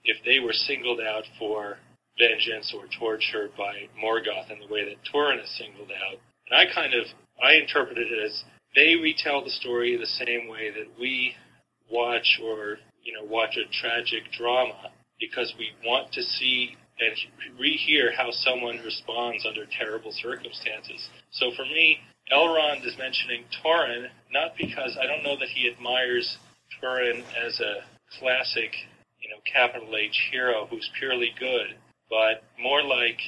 if they were singled out for vengeance or torture by Morgoth in the way that Turin is singled out. And I kind of, I interpret it as they retell the story the same way that we watch or, you know, watch a tragic drama because we want to see and rehear how someone responds under terrible circumstances. So for me, Elrond is mentioning Turin not because I don't know that he admires Turin as a classic, you know, capital H hero who's purely good, but more like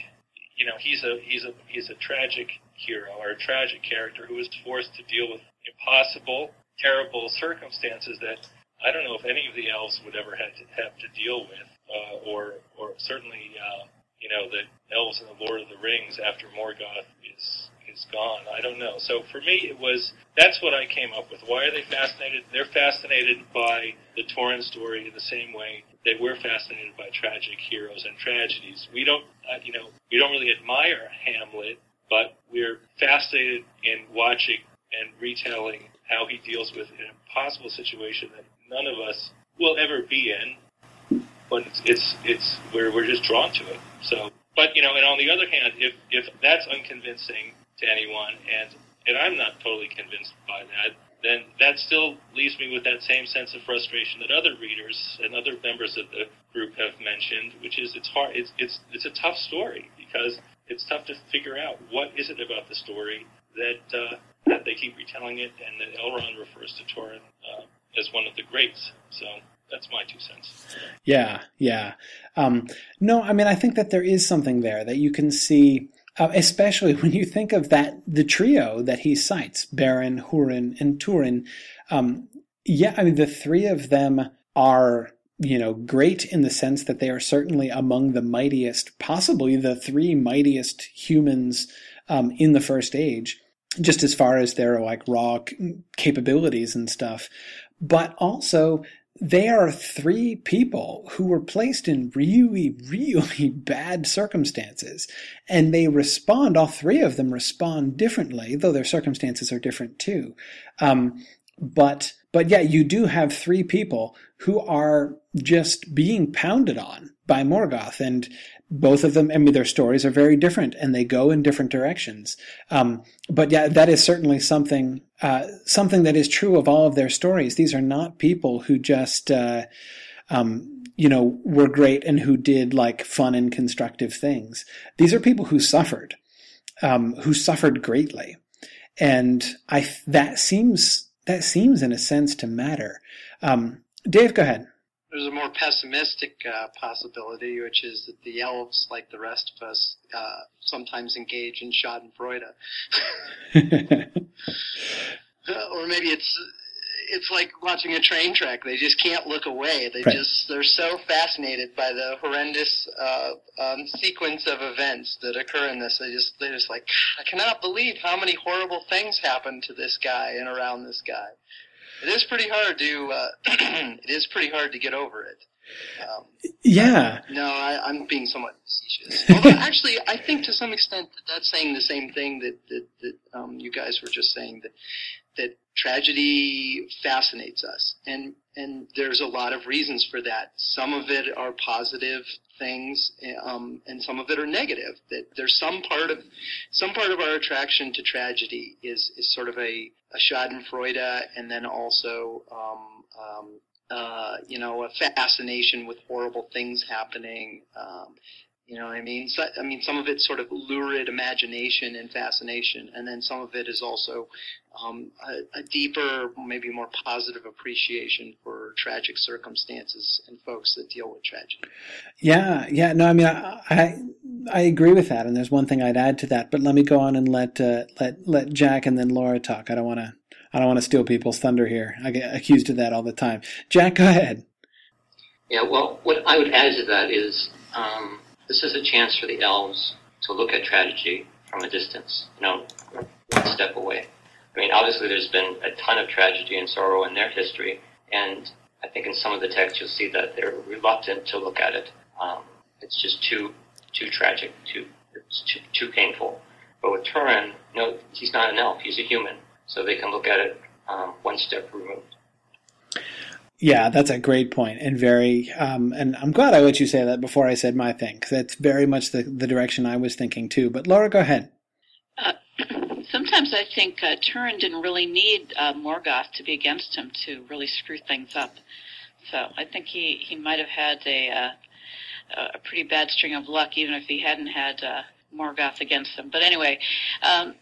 you know he's a he's a he's a tragic hero or a tragic character who is forced to deal with impossible, terrible circumstances that I don't know if any of the elves would ever have to have to deal with, uh, or or certainly uh, you know, the elves in the Lord of the Rings after Morgoth is is gone. I don't know. So for me, it was that's what I came up with. Why are they fascinated? They're fascinated by the Turin story in the same way that we're fascinated by tragic heroes and tragedies. We don't, uh, you know, we don't really admire Hamlet, but we're fascinated in watching and retelling how he deals with an impossible situation that none of us will ever be in. But it's it's, it's we're we're just drawn to it. So, but you know, and on the other hand, if if that's unconvincing to anyone, and and I'm not totally convinced by that, then that still leaves me with that same sense of frustration that other readers and other members of the group have mentioned, which is it's hard. It's it's it's a tough story because it's tough to figure out what is it about the story that uh, that they keep retelling it, and that Elrond refers to Turin uh, as one of the greats. So that's my two cents. Yeah, yeah. Um, no, I mean, I think that there is something there that you can see, uh, especially when you think of that the trio that he cites, Beren, Hurin, and Turin. Um, yeah, I mean, the three of them are you know, great in the sense that they are certainly among the mightiest, possibly the three mightiest humans um, in the first age, just as far as their like raw capabilities and stuff. But also, they are three people who were placed in really, really bad circumstances. And they respond, all three of them respond differently, though their circumstances are different too. Um, but, but yeah, you do have three people who are just being pounded on by Morgoth. And both of them, I mean, their stories are very different and they go in different directions. Um, but yeah, that is certainly something, uh, something that is true of all of their stories. These are not people who just, uh, um, you know, were great and who did like fun and constructive things. These are people who suffered, um, who suffered greatly. And I, that seems, that seems in a sense to matter. Um, Dave, go ahead. There's a more pessimistic uh, possibility, which is that the elves, like the rest of us, uh, sometimes engage in Schadenfreude. or maybe it's it's like watching a train track. They just can't look away. They right. just they're so fascinated by the horrendous uh, um, sequence of events that occur in this. They just they're just like I cannot believe how many horrible things happened to this guy and around this guy it is pretty hard to uh, it is pretty hard to get over it. Um, yeah. No, I, am being somewhat facetious. Although, actually, I think to some extent that that's saying the same thing that that, that um, you guys were just saying that that tragedy fascinates us, and and there's a lot of reasons for that. Some of it are positive things, um, and some of it are negative. That there's some part of some part of our attraction to tragedy is is sort of a, a Schadenfreude, and then also um, um, uh, you know a fascination with horrible things happening. You know what I mean? So, I mean, some of it's sort of lurid imagination and fascination, and then some of it is also um, a, a, deeper, maybe more positive appreciation for tragic circumstances and folks that deal with tragedy. Yeah, yeah. No, I mean, I, I, I agree with that, and there's one thing I'd add to that. But let me go on and let uh, let let Jack and then Laura talk. I don't want to I don't want to steal people's thunder here. I get accused of that all the time. Jack, go ahead. Yeah, well, what I would add to that is. Um, this is a chance for the elves to look at tragedy from a distance, you know, one step away. I mean, obviously there's been a ton of tragedy and sorrow in their history, and I think in some of the texts you'll see that they're reluctant to look at it. Um, it's just too too tragic, too too, too painful. But with Turin, you know, he's not an elf; he's a human, so they can look at it um, one step removed. Yeah, that's a great point and very. Um, and I'm glad I let you say that before I said my thing because that's very much the the direction I was thinking too. But Laura, go ahead. Uh, sometimes I think uh, Turin didn't really need uh, Morgoth to be against him to really screw things up. So I think he he might have had a uh, a pretty bad string of luck, even if he hadn't had uh, Morgoth against him. But anyway, um,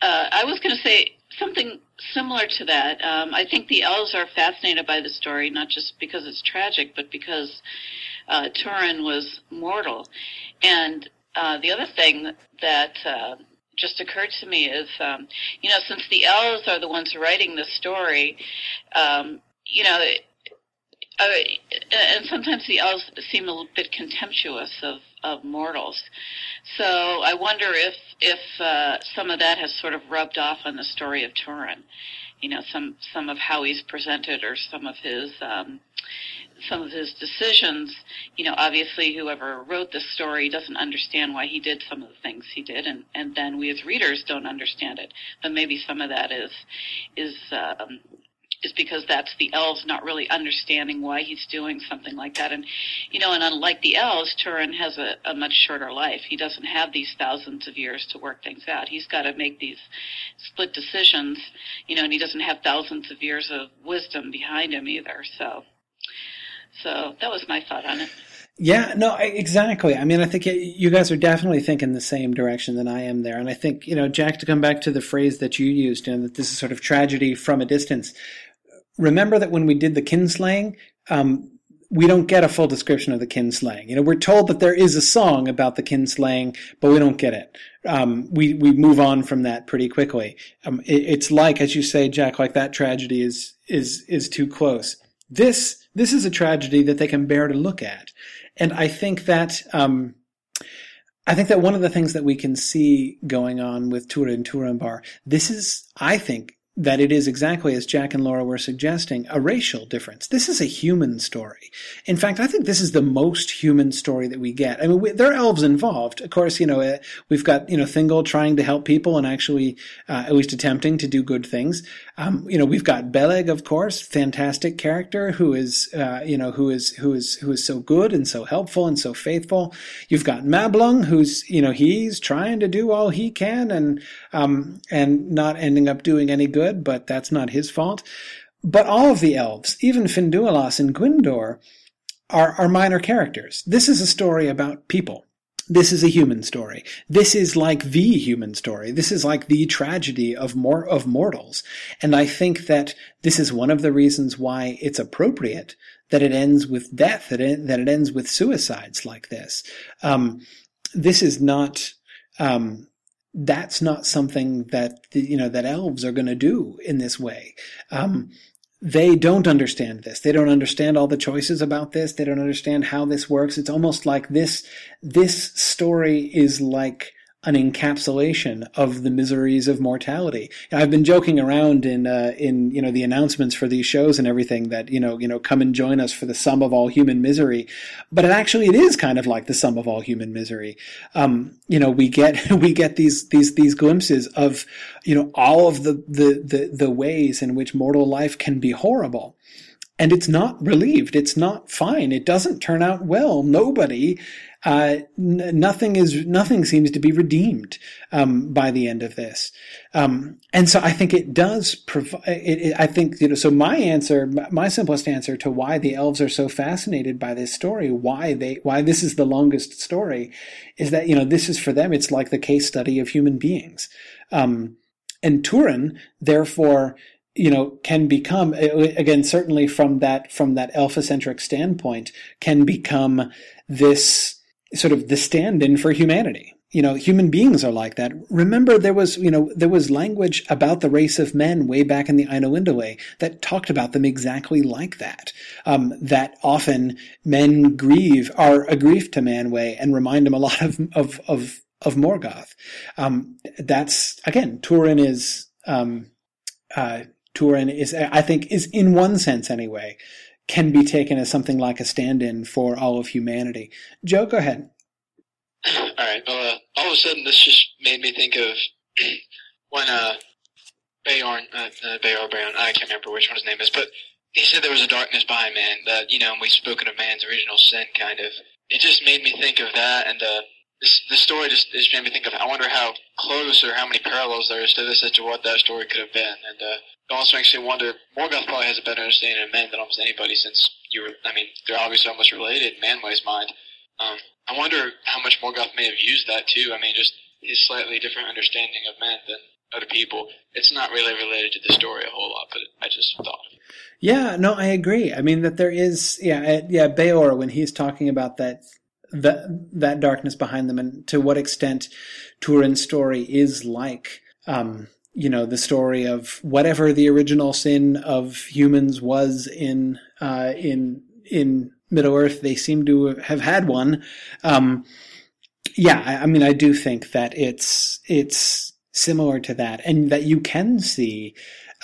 uh, I was going to say something similar to that. Um, I think the elves are fascinated by the story, not just because it's tragic, but because uh, Turin was mortal. And uh, the other thing that uh, just occurred to me is, um, you know, since the elves are the ones writing the story, um, you know, uh, and sometimes the elves seem a little bit contemptuous of of mortals. So I wonder if if uh, some of that has sort of rubbed off on the story of Turin. You know, some some of how he's presented or some of his um, some of his decisions. You know, obviously, whoever wrote this story doesn't understand why he did some of the things he did, and and then we as readers don't understand it. But maybe some of that is is um, is because that's the elves not really understanding why he's doing something like that. And, you know, and unlike the elves, Turin has a, a much shorter life. He doesn't have these thousands of years to work things out. He's got to make these split decisions, you know, and he doesn't have thousands of years of wisdom behind him either. So, so that was my thought on it. Yeah, no, exactly. I mean, I think you guys are definitely thinking the same direction than I am there. And I think, you know, Jack, to come back to the phrase that you used, you know, that this is sort of tragedy from a distance remember that when we did the kinslaying, um, we don't get a full description of the kinslaying. You know, we're told that there is a song about the kinslaying, but we don't get it. Um, we we move on from that pretty quickly. Um, it, it's like, as you say, Jack, like that tragedy is is is too close. This this is a tragedy that they can bear to look at, and I think that. Um, I think that one of the things that we can see going on with Turin Turambar, this is, I think, that it is exactly as Jack and Laura were suggesting, a racial difference. This is a human story. In fact, I think this is the most human story that we get. I mean, we, there are elves involved. Of course, you know, uh, we've got, you know, Thingol trying to help people and actually, uh, at least attempting to do good things. Um, you know, we've got Beleg, of course, fantastic character who is, uh, you know, who is, who is, who is so good and so helpful and so faithful. You've got Mablung, who's, you know, he's trying to do all he can and, um, and not ending up doing any good good, but that's not his fault. But all of the elves, even Finduilas and Gwindor, are, are minor characters. This is a story about people. This is a human story. This is like the human story. This is like the tragedy of more of mortals. And I think that this is one of the reasons why it's appropriate that it ends with death, that it, that it ends with suicides like this. Um, this is not um, that's not something that you know that elves are going to do in this way. Um, they don't understand this. They don't understand all the choices about this. They don't understand how this works. It's almost like this. This story is like an encapsulation of the miseries of mortality. I've been joking around in uh, in you know the announcements for these shows and everything that you know you know come and join us for the sum of all human misery, but it actually it is kind of like the sum of all human misery. Um, you know we get we get these these these glimpses of you know all of the the the, the ways in which mortal life can be horrible and it's not relieved. It's not fine. It doesn't turn out well. Nobody uh, n- nothing is nothing seems to be redeemed um, by the end of this, um, and so I think it does provide. I think you know. So my answer, my simplest answer to why the elves are so fascinated by this story, why they, why this is the longest story, is that you know this is for them. It's like the case study of human beings, um, and Turin therefore you know can become again certainly from that from that alpha-centric standpoint can become this sort of the stand-in for humanity. You know, human beings are like that. Remember, there was, you know, there was language about the race of men way back in the Aino that talked about them exactly like that. Um, that often men grieve, are a grief to Manwë and remind him a lot of, of, of, of Morgoth. Um, that's, again, Turin is, um, uh, Turin is, I think, is in one sense anyway, can be taken as something like a stand-in for all of humanity. Joe, go ahead. All right. Well, uh, all of a sudden, this just made me think of when uh, Beorn, uh, uh, Beor, Beorn, I can't remember which one his name is, but he said there was a darkness behind man. That you know, and we've spoken of man's original sin, kind of. It just made me think of that, and uh, this the story just, just made me think of. I wonder how close or how many parallels there is to this as to what that story could have been, and uh, it also makes me wonder. Morgoth probably has a better understanding of men than almost anybody, since you were. I mean, they're obviously almost related in Manwë's mind. Um, I wonder how much Morgoth may have used that too. I mean, just his slightly different understanding of men than other people. It's not really related to the story a whole lot, but I just thought. Yeah, no, I agree. I mean that there is, yeah, yeah, Beor when he's talking about that that that darkness behind them, and to what extent Turin's story is like um, you know the story of whatever the original sin of humans was in uh, in in Middle Earth. They seem to have had one. Um, yeah, I, I mean, I do think that it's it's similar to that, and that you can see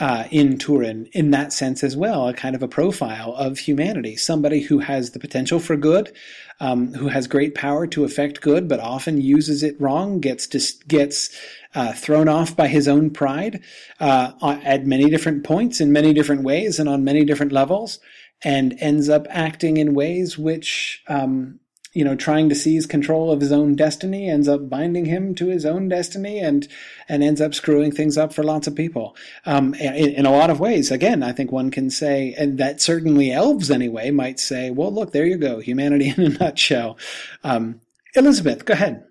uh, in Turin, in that sense as well, a kind of a profile of humanity. Somebody who has the potential for good, um, who has great power to affect good, but often uses it wrong, gets dis- gets uh, thrown off by his own pride uh, at many different points, in many different ways, and on many different levels, and ends up acting in ways which um, you know, trying to seize control of his own destiny ends up binding him to his own destiny and, and ends up screwing things up for lots of people. Um, in, in, a lot of ways, again, I think one can say, and that certainly elves anyway might say, well, look, there you go, humanity in a nutshell. Um, Elizabeth, go ahead.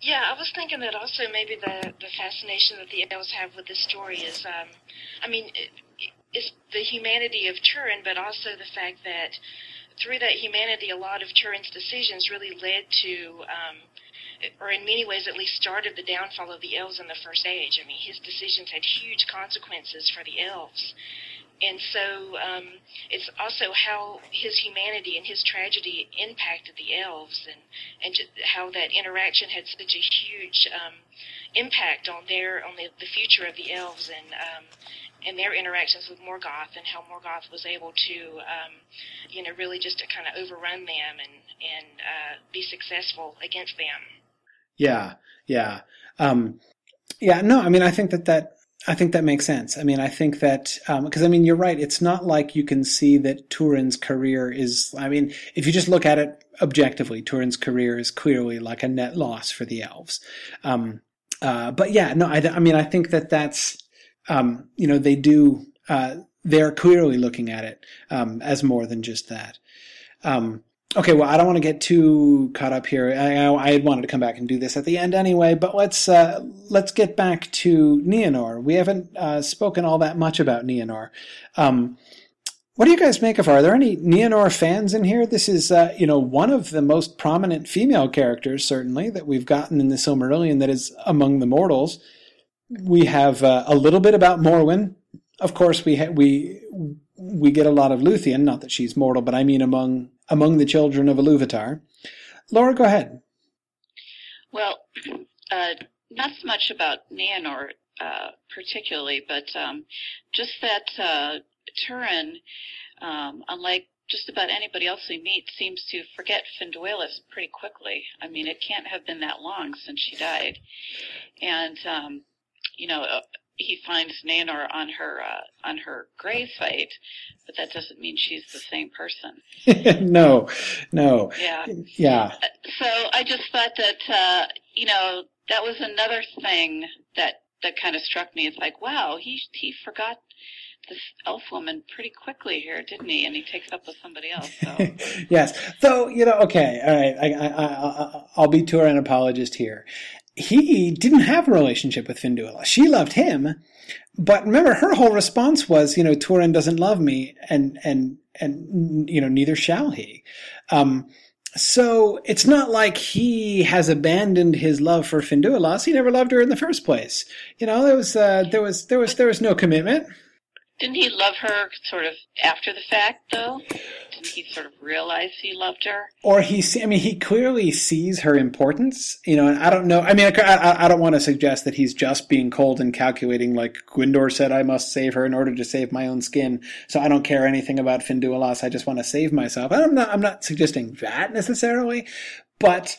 Yeah, I was thinking that also maybe the, the fascination that the elves have with this story is, um, I mean, is the humanity of Turin, but also the fact that through that humanity, a lot of Turin's decisions really led to, um, or in many ways at least started the downfall of the elves in the First Age. I mean, his decisions had huge consequences for the elves. And so um, it's also how his humanity and his tragedy impacted the elves, and and how that interaction had such a huge um, impact on their on the, the future of the elves, and um, and their interactions with Morgoth and how Morgoth was able to, um, you know, really just to kind of overrun them and and uh, be successful against them. Yeah, yeah, um, yeah. No, I mean, I think that that I think that makes sense. I mean, I think that because um, I mean, you're right. It's not like you can see that Turin's career is. I mean, if you just look at it objectively, Turin's career is clearly like a net loss for the elves. Um, uh, but yeah, no, I, I mean, I think that that's um, you know, they do, uh, they're clearly looking at it um, as more than just that. Um, okay, well, I don't want to get too caught up here. I, I, wanted to come back and do this at the end anyway, but let's uh, let's get back to Nienor. We haven't uh, spoken all that much about Nienor. Um, what do you guys make of her? Are there any Nienor fans in here? This is, uh, you know, one of the most prominent female characters, certainly, that we've gotten in the Silmarillion that is among the mortals we have uh, a little bit about Morwen. Of course, we ha- we we get a lot of Luthien. Not that she's mortal, but I mean among among the children of Iluvatar. Laura, go ahead. Well, uh, not so much about Nienor uh, particularly, but um, just that uh, Turin, um, unlike just about anybody else we meet, seems to forget Finduilas pretty quickly. I mean, it can't have been that long since she died, and um, you know, uh, he finds Nienor on her uh, on her grave site, but that doesn't mean she's the same person. no, no. Yeah. Yeah. Uh, so I just thought that uh, you know that was another thing that that kind of struck me. It's like, wow, he he forgot this elf woman pretty quickly here, didn't he? And he takes up with somebody else. So. yes. So you know, okay, all right. I, I, I, I'll be Turin apologist here he didn't have a relationship with Finduilas. She loved him, but remember her whole response was, you know, Turin doesn't love me, and and and you know, neither shall he. Um, so it's not like he has abandoned his love for Finduilas. He never loved her in the first place. You know, there was uh, there was there was there was no commitment. Didn't he love her sort of after the fact, though? Didn't he sort of realize he loved her? Or he, I mean, he clearly sees her importance, you know, and I don't know. I mean, I, I don't want to suggest that he's just being cold and calculating, like Gwindor said, I must save her in order to save my own skin. So I don't care anything about Finduilas. I just want to save myself. I'm not, I'm not suggesting that necessarily, but,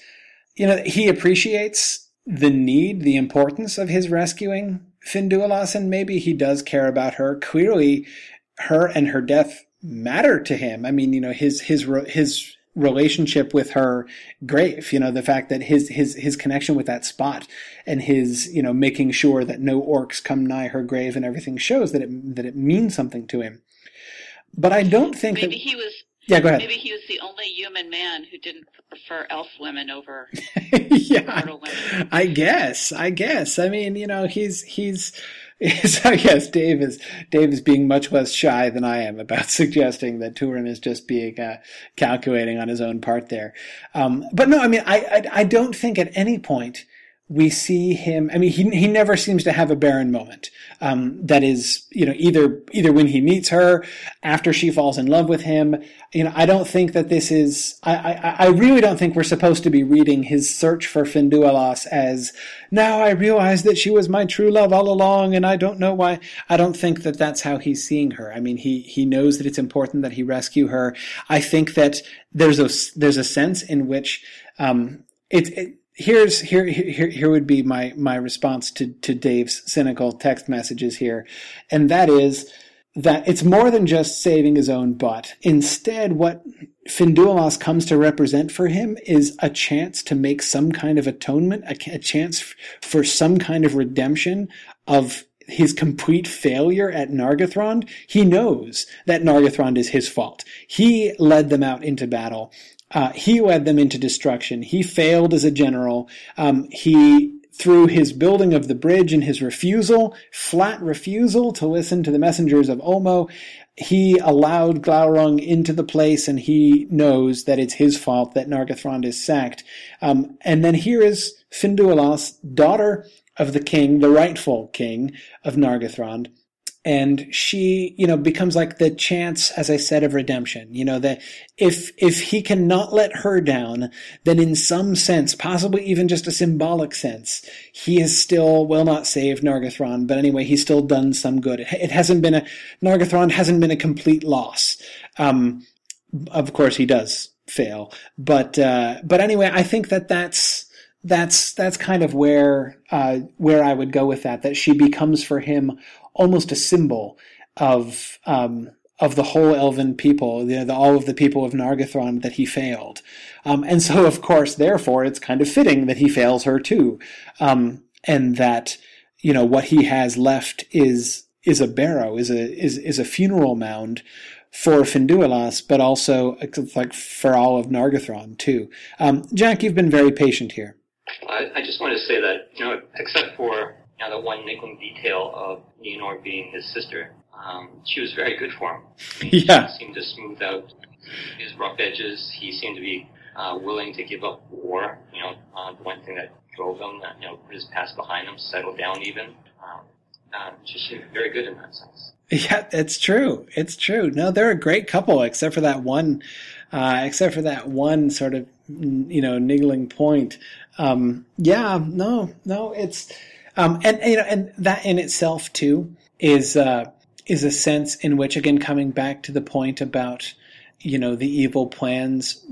you know, he appreciates the need, the importance of his rescuing And maybe he does care about her. Clearly, her and her death matter to him. I mean, you know, his his his relationship with her grave, you know, the fact that his his his connection with that spot and his, you know, making sure that no orcs come nigh her grave and everything shows that it that it means something to him. But I don't think maybe that, he was yeah, go ahead. Maybe he was the only human man who didn't prefer elf women over yeah, women. I guess. I guess. I mean, you know, he's he's. he's I guess Dave is Dave is being much less shy than I am about suggesting that Turin is just being uh, calculating on his own part there. Um, but no, I mean, I, I I don't think at any point we see him. I mean, he he never seems to have a Beren moment. Um, that is, you know, either either when he meets her, after she falls in love with him. You know, I don't think that this is. I I, I really don't think we're supposed to be reading his search for Finduilas as now I realize that she was my true love all along, and I don't know why. I don't think that that's how he's seeing her. I mean, he he knows that it's important that he rescue her. I think that there's a there's a sense in which um, it here's here here here would be my my response to to Dave's cynical text messages here, and that is that it's more than just saving his own butt. Instead, what Finduilas comes to represent for him is a chance to make some kind of atonement, a, a chance for some kind of redemption of his complete failure at Nargothrond, he knows that Nargothrond is his fault. He led them out into battle. Uh, he led them into destruction. He failed as a general. Um, he, through his building of the bridge and his refusal, flat refusal to listen to the messengers of Ulmo, he allowed Glaurung into the place and he knows that it's his fault that Nargothrond is sacked. Um, and then here is Finduilas, daughter of the king, the rightful king of Nargothrond, and she you know becomes like the chance as i said of redemption you know that if if he cannot let her down then in some sense possibly even just a symbolic sense he is still well not saved nargothrond but anyway he's still done some good it, it hasn't been a nargothrond hasn't been a complete loss um of course he does fail but uh but anyway i think that that's that's that's kind of where uh, where I would go with that. That she becomes for him almost a symbol of um, of the whole elven people, the, the, all of the people of Nargothrond that he failed. Um, and so, of course, therefore, it's kind of fitting that he fails her too, um, and that you know what he has left is is a barrow, is a is is a funeral mound for Finduilas, but also like for all of Nargothrond too. Um, Jack, you've been very patient here. I, I just want to say that you know, except for you know, the one niggling detail of Nienor being his sister, um, she was very good for him. I mean, yeah. She seemed to smooth out his rough edges. He seemed to be uh, willing to give up war. You know, uh, the one thing that drove him, that, you know, put his past behind him, settle down even. Um, uh, she seemed very good in that sense. Yeah, it's true. It's true. No, they're a great couple, except for that one, uh, except for that one sort of, you know, niggling point. Um, yeah, no, no, it's, um, and you know, and that in itself too is uh, is a sense in which, again, coming back to the point about you know the evil plans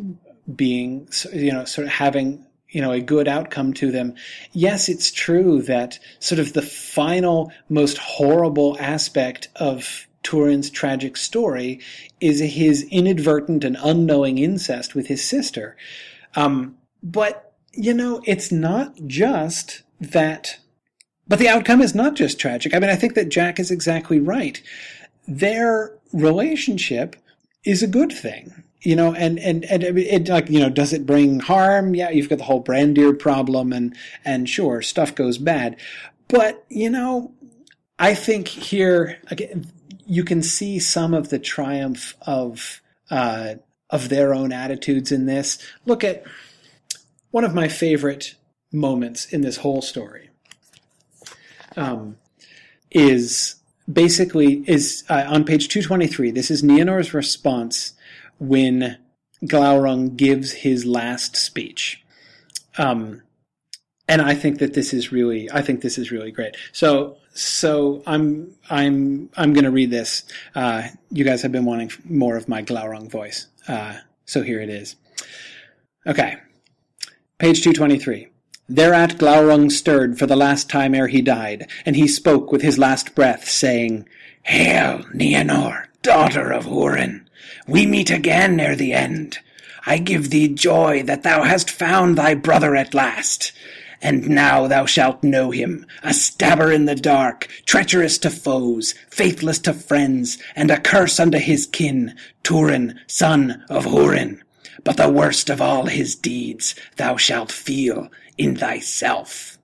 being you know sort of having you know a good outcome to them. Yes it's true that sort of the final most horrible aspect of Turin's tragic story is his inadvertent and unknowing incest with his sister. Um, but you know it's not just that but the outcome is not just tragic. I mean, I think that Jack is exactly right. Their relationship is a good thing. You know, and, and, and it, like, you know, does it bring harm? Yeah, you've got the whole Brandir problem and, and sure, stuff goes bad. But, you know, I think here, again, you can see some of the triumph of, uh, of their own attitudes in this. Look at one of my favorite moments in this whole story um, is basically is uh, on page 223. This is Nienor's response when Glaurung gives his last speech. Um, and I think that this is really, I think this is really great. So, so I'm, I'm, I'm going to read this. Uh, you guys have been wanting more of my Glaurung voice. Uh, so here it is. Okay. Page 223. Thereat Glaurung stirred for the last time ere he died, and he spoke with his last breath, saying, Hail, Nienor, daughter of Hurin! We meet again ere the end. I give thee joy that thou hast found thy brother at last. And now thou shalt know him, a stabber in the dark, treacherous to foes, faithless to friends, and a curse unto his kin, Turin, son of Hurin. But the worst of all his deeds thou shalt feel in thyself.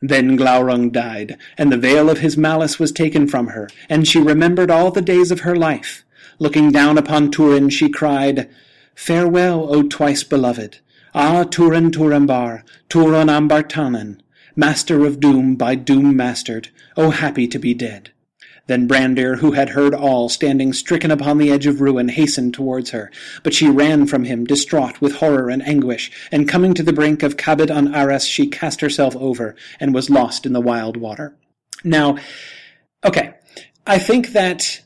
Then Glaurung died, and the veil of his malice was taken from her, and she remembered all the days of her life. Looking down upon Turin, she cried, Farewell, O twice beloved! Ah, Turin Turambar, turún' ambartanen! master of doom by doom mastered, O happy to be dead. Then Brandir, who had heard all, standing stricken upon the edge of ruin, hastened towards her. But she ran from him, distraught with horror and anguish, and coming to the brink of Cabed-en-Aras, she cast herself over, and was lost in the wild water. Now, okay, I think that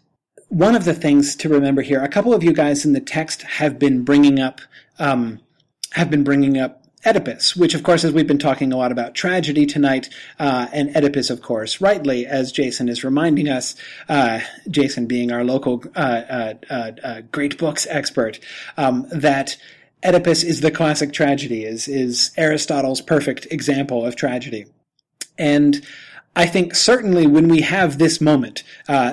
one of the things to remember here, a couple of you guys in the text have been bringing up, um, have been bringing up Oedipus, which, of course, as we've been talking a lot about tragedy tonight, uh, and Oedipus, of course, rightly, as Jason is reminding us, uh, Jason being our local uh, uh, uh, uh great books expert, um, that Oedipus is the classic tragedy, is is Aristotle's perfect example of tragedy, and. I think certainly when we have this moment,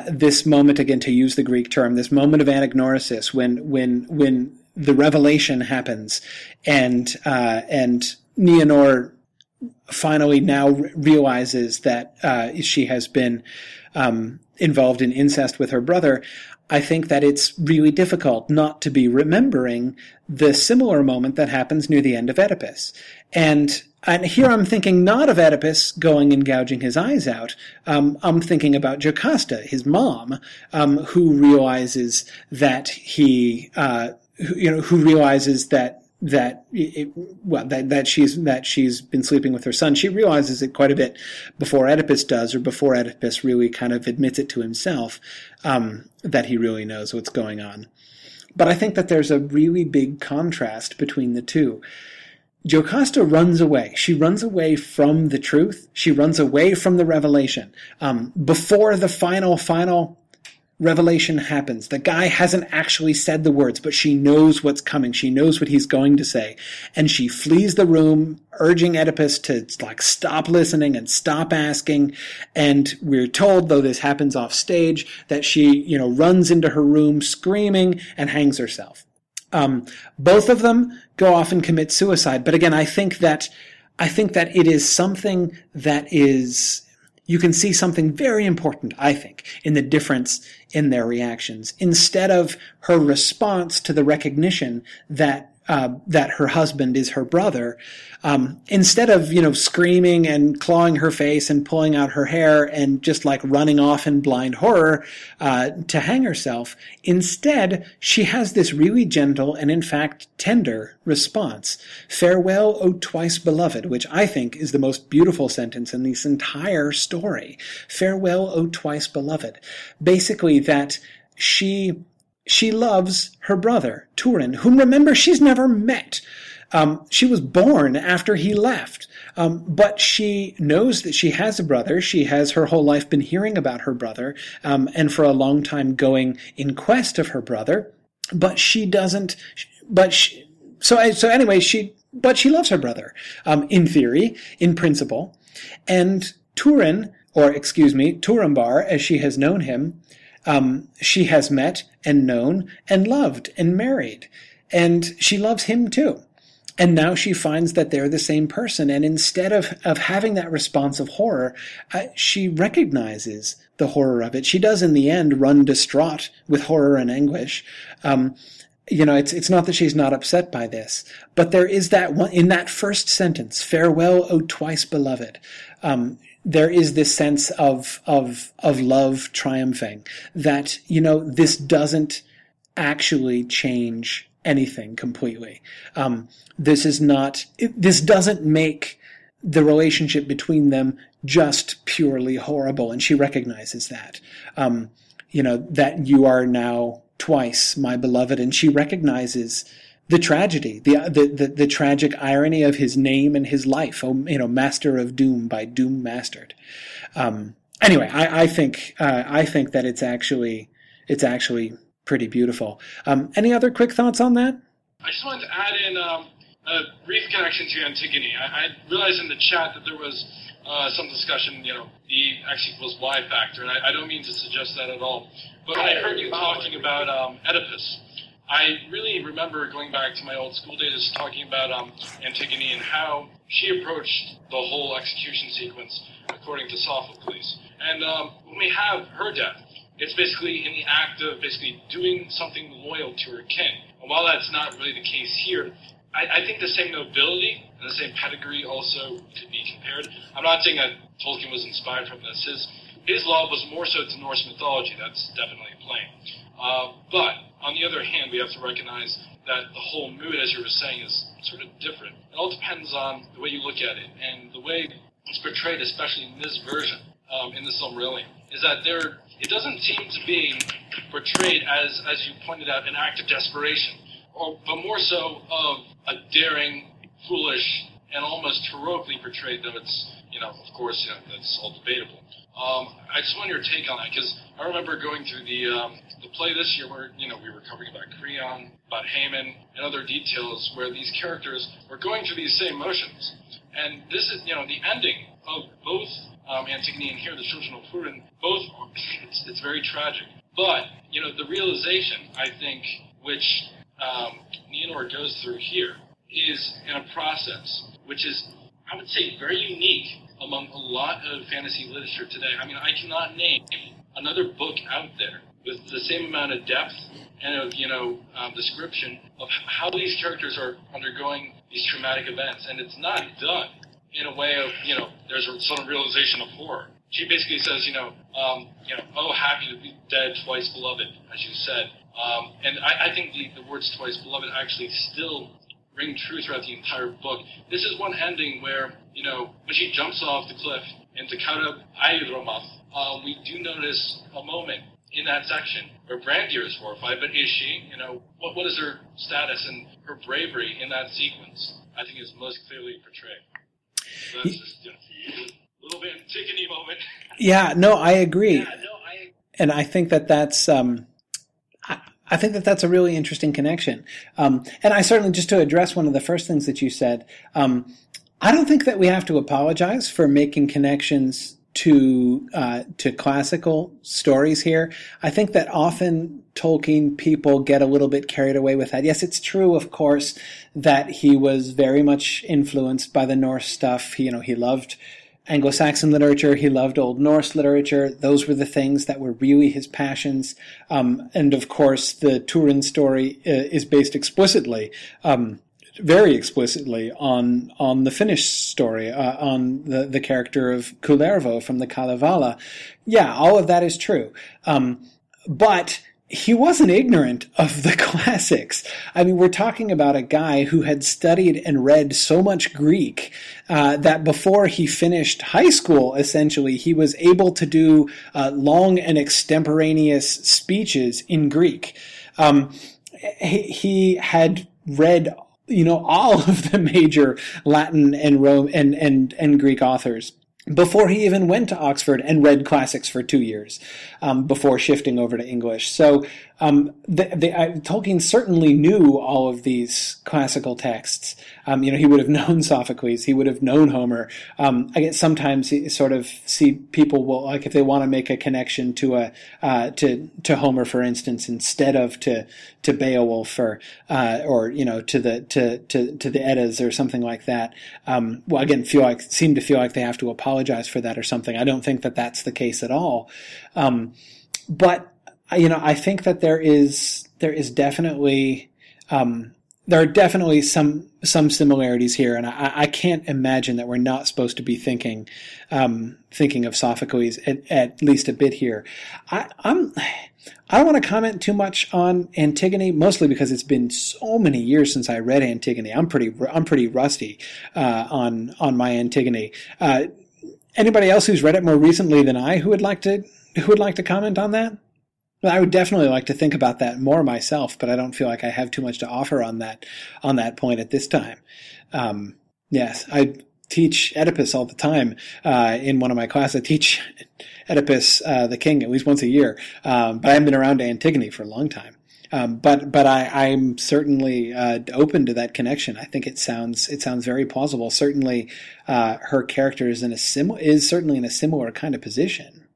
this moment again to use the Greek term, this moment of anagnorisis, when when when the revelation happens, and uh, and Nienor finally now realizes that uh, she has been um, involved in incest with her brother. I think that it's really difficult not to be remembering the similar moment that happens near the end of Oedipus. And and here I'm thinking not of Oedipus going and gouging his eyes out. Um, I'm thinking about Jocasta, his mom, um, who realizes that he uh, you know, who realizes that that it, well that that she's that she's been sleeping with her son. She realizes it quite a bit before Oedipus does, or before Oedipus really kind of admits it to himself um, that he really knows what's going on. But I think that there's a really big contrast between the two. Jocasta runs away. She runs away from the truth. She runs away from the revelation. Um, before the final, final revelation happens. The guy hasn't actually said the words, but she knows what's coming. She knows what he's going to say. And she flees the room, urging Oedipus to like stop listening and stop asking. And we're told, though this happens off stage, that she, you know, runs into her room screaming and hangs herself. Um, both of them go off and commit suicide. But again, I think that I think that it is something that is you can see something very important, I think, in the difference in their reactions. Instead of her response to the recognition that uh, that her husband is her brother, um, instead of you know screaming and clawing her face and pulling out her hair and just like running off in blind horror uh, to hang herself, instead she has this really gentle and in fact tender response. Farewell, O twice beloved, which I think is the most beautiful sentence in this entire story. Farewell, O twice beloved. Basically, that she she loves her brother, Turin, whom remember she's never met. Um, she was born after he left. Um, but she knows that she has a brother. She has her whole life been hearing about her brother, um, and for a long time going in quest of her brother. But she doesn't. But she, so so anyway, she but she loves her brother um, in theory, in principle, and Turin, or excuse me, Turambar, as she has known him, um, she has met and known and loved and married. And she loves him too. And now she finds that they're the same person. And instead of, of having that response of horror, uh, she recognizes the horror of it. She does in the end run distraught with horror and anguish. Um, you know, it's, it's not that she's not upset by this, but there is that one, in that first sentence, farewell, O twice beloved. Um, there is this sense of of of love triumphing that you know this doesn't actually change anything completely. Um, this is not. It, this doesn't make the relationship between them just purely horrible, and she recognizes that. Um, you know that you are now twice my beloved, and she recognizes the tragedy, the, the, the, the, tragic irony of his name and his life. Oh, you know, Master of Doom by Doom Mastered. Um, anyway, I, I think uh, I think that it's actually it's actually pretty beautiful. Um, any other quick thoughts on that? I just wanted to add in um, a brief connection to Antigone. I, I, realized in the chat that there was uh, some discussion, you know, the X equals Y factor, and I, I, don't mean to suggest that at all. But I heard you talking about um, Oedipus, I really remember going back to my old school days talking about um, Antigone and how she approached the whole execution sequence according to Sophocles. And um, when we have her death, it's basically in the act of basically doing something loyal to her kin. And while that's not really the case here, I, I think the same nobility and the same pedigree also could be compared. I'm not saying that Tolkien was inspired from this. His his love was more so to Norse mythology. That's definitely plain. Uh, but on the other hand, we have to recognize that the whole mood, as you were saying, is sort of different. It all depends on the way you look at it and the way it's portrayed, especially in this version, um, in the Silmarillion, is that there it doesn't seem to be portrayed as, as you pointed out, an act of desperation, or but more so of a daring, foolish, and almost heroically portrayed. Though it's you know, of course, you know, that's all debatable. Um, I just want your take on that because I remember going through the um, the play this year where you know we were covering about Creon, about Haemon, and other details where these characters were going through these same motions. And this is you know the ending of both um, Antigone and here the Children of Húrin. Both it's, it's very tragic, but you know the realization I think which um, goes through here is in a process which is I would say very unique among a lot of fantasy literature today. I mean, I cannot name another book out there with the same amount of depth and of you know um, description of how these characters are undergoing these traumatic events, and it's not done in a way of you know there's a of realization of horror. She basically says, you know, um, you know, oh, happy to be dead, twice beloved, as you said. Um, and I, I think the, the words twice beloved actually still ring true throughout the entire book. This is one ending where, you know, when she jumps off the cliff into Cabed Naeramarth, uh, we do notice a moment in that section where Brandir is horrified, but is she? You know, what, what is her status and her bravery in that sequence? I think is most clearly portrayed. So that's just you know, a little bit Antigone moment. Yeah, no, I agree. Yeah, no, I. And I think that that's. Um, I, I think that that's a really interesting connection. Um, and I certainly, just to address one of the first things that you said, um, I don't think that we have to apologize for making connections to uh, to classical stories here. I think that often Tolkien people get a little bit carried away with that. Yes, it's true, of course, that he was very much influenced by the Norse stuff. He, you know, he loved Anglo-Saxon literature. He loved Old Norse literature. Those were the things that were really his passions. Um, and of course, the Turin story uh, is based explicitly um, very explicitly on on the Finnish story, uh, on the the character of Kullervo from the Kalevala. Yeah, all of that is true. Um, but he wasn't ignorant of the classics. I mean, we're talking about a guy who had studied and read so much Greek uh, that before he finished high school, essentially, he was able to do uh, long and extemporaneous speeches in Greek. Um, he, he had read you know all of the major Latin and Rome and and and Greek authors before he even went to Oxford and read classics for two years um, before shifting over to English. So um, the, the, Tolkien certainly knew all of these classical texts. Um, you know, he would have known Sophocles, he would have known Homer. Um, I guess sometimes sort of see people will like if they want to make a connection to a uh, to to Homer, for instance, instead of to to Beowulf or uh, or you know to the to to to the Eddas or something like that. Um, well, again, feel like seem to feel like they have to apologize for that or something. I don't think that that's the case at all. Um, but you know, I think that there is there is definitely um, there are definitely some some similarities here, and I, I, can't imagine that we're not supposed to be thinking um, thinking of Sophocles at, at, least a bit here. I, I'm I don't want to comment too much on Antigone, mostly because it's been so many years since I read Antigone. I'm pretty I'm pretty rusty uh, on on my Antigone. Uh, anybody else who's read it more recently than I who would like to who would like to comment on that? I would definitely like to think about that more myself, but I don't feel like I have too much to offer on that on that point at this time. Um, yes, I teach Oedipus all the time uh, in one of my classes. I teach Oedipus uh, the King at least once a year, um, but I haven't been around Antigone for a long time. Um, but but I, am certainly uh, open to that connection. I think it sounds it sounds very plausible. Certainly, uh, her character is in a sim- is certainly in a similar kind of position.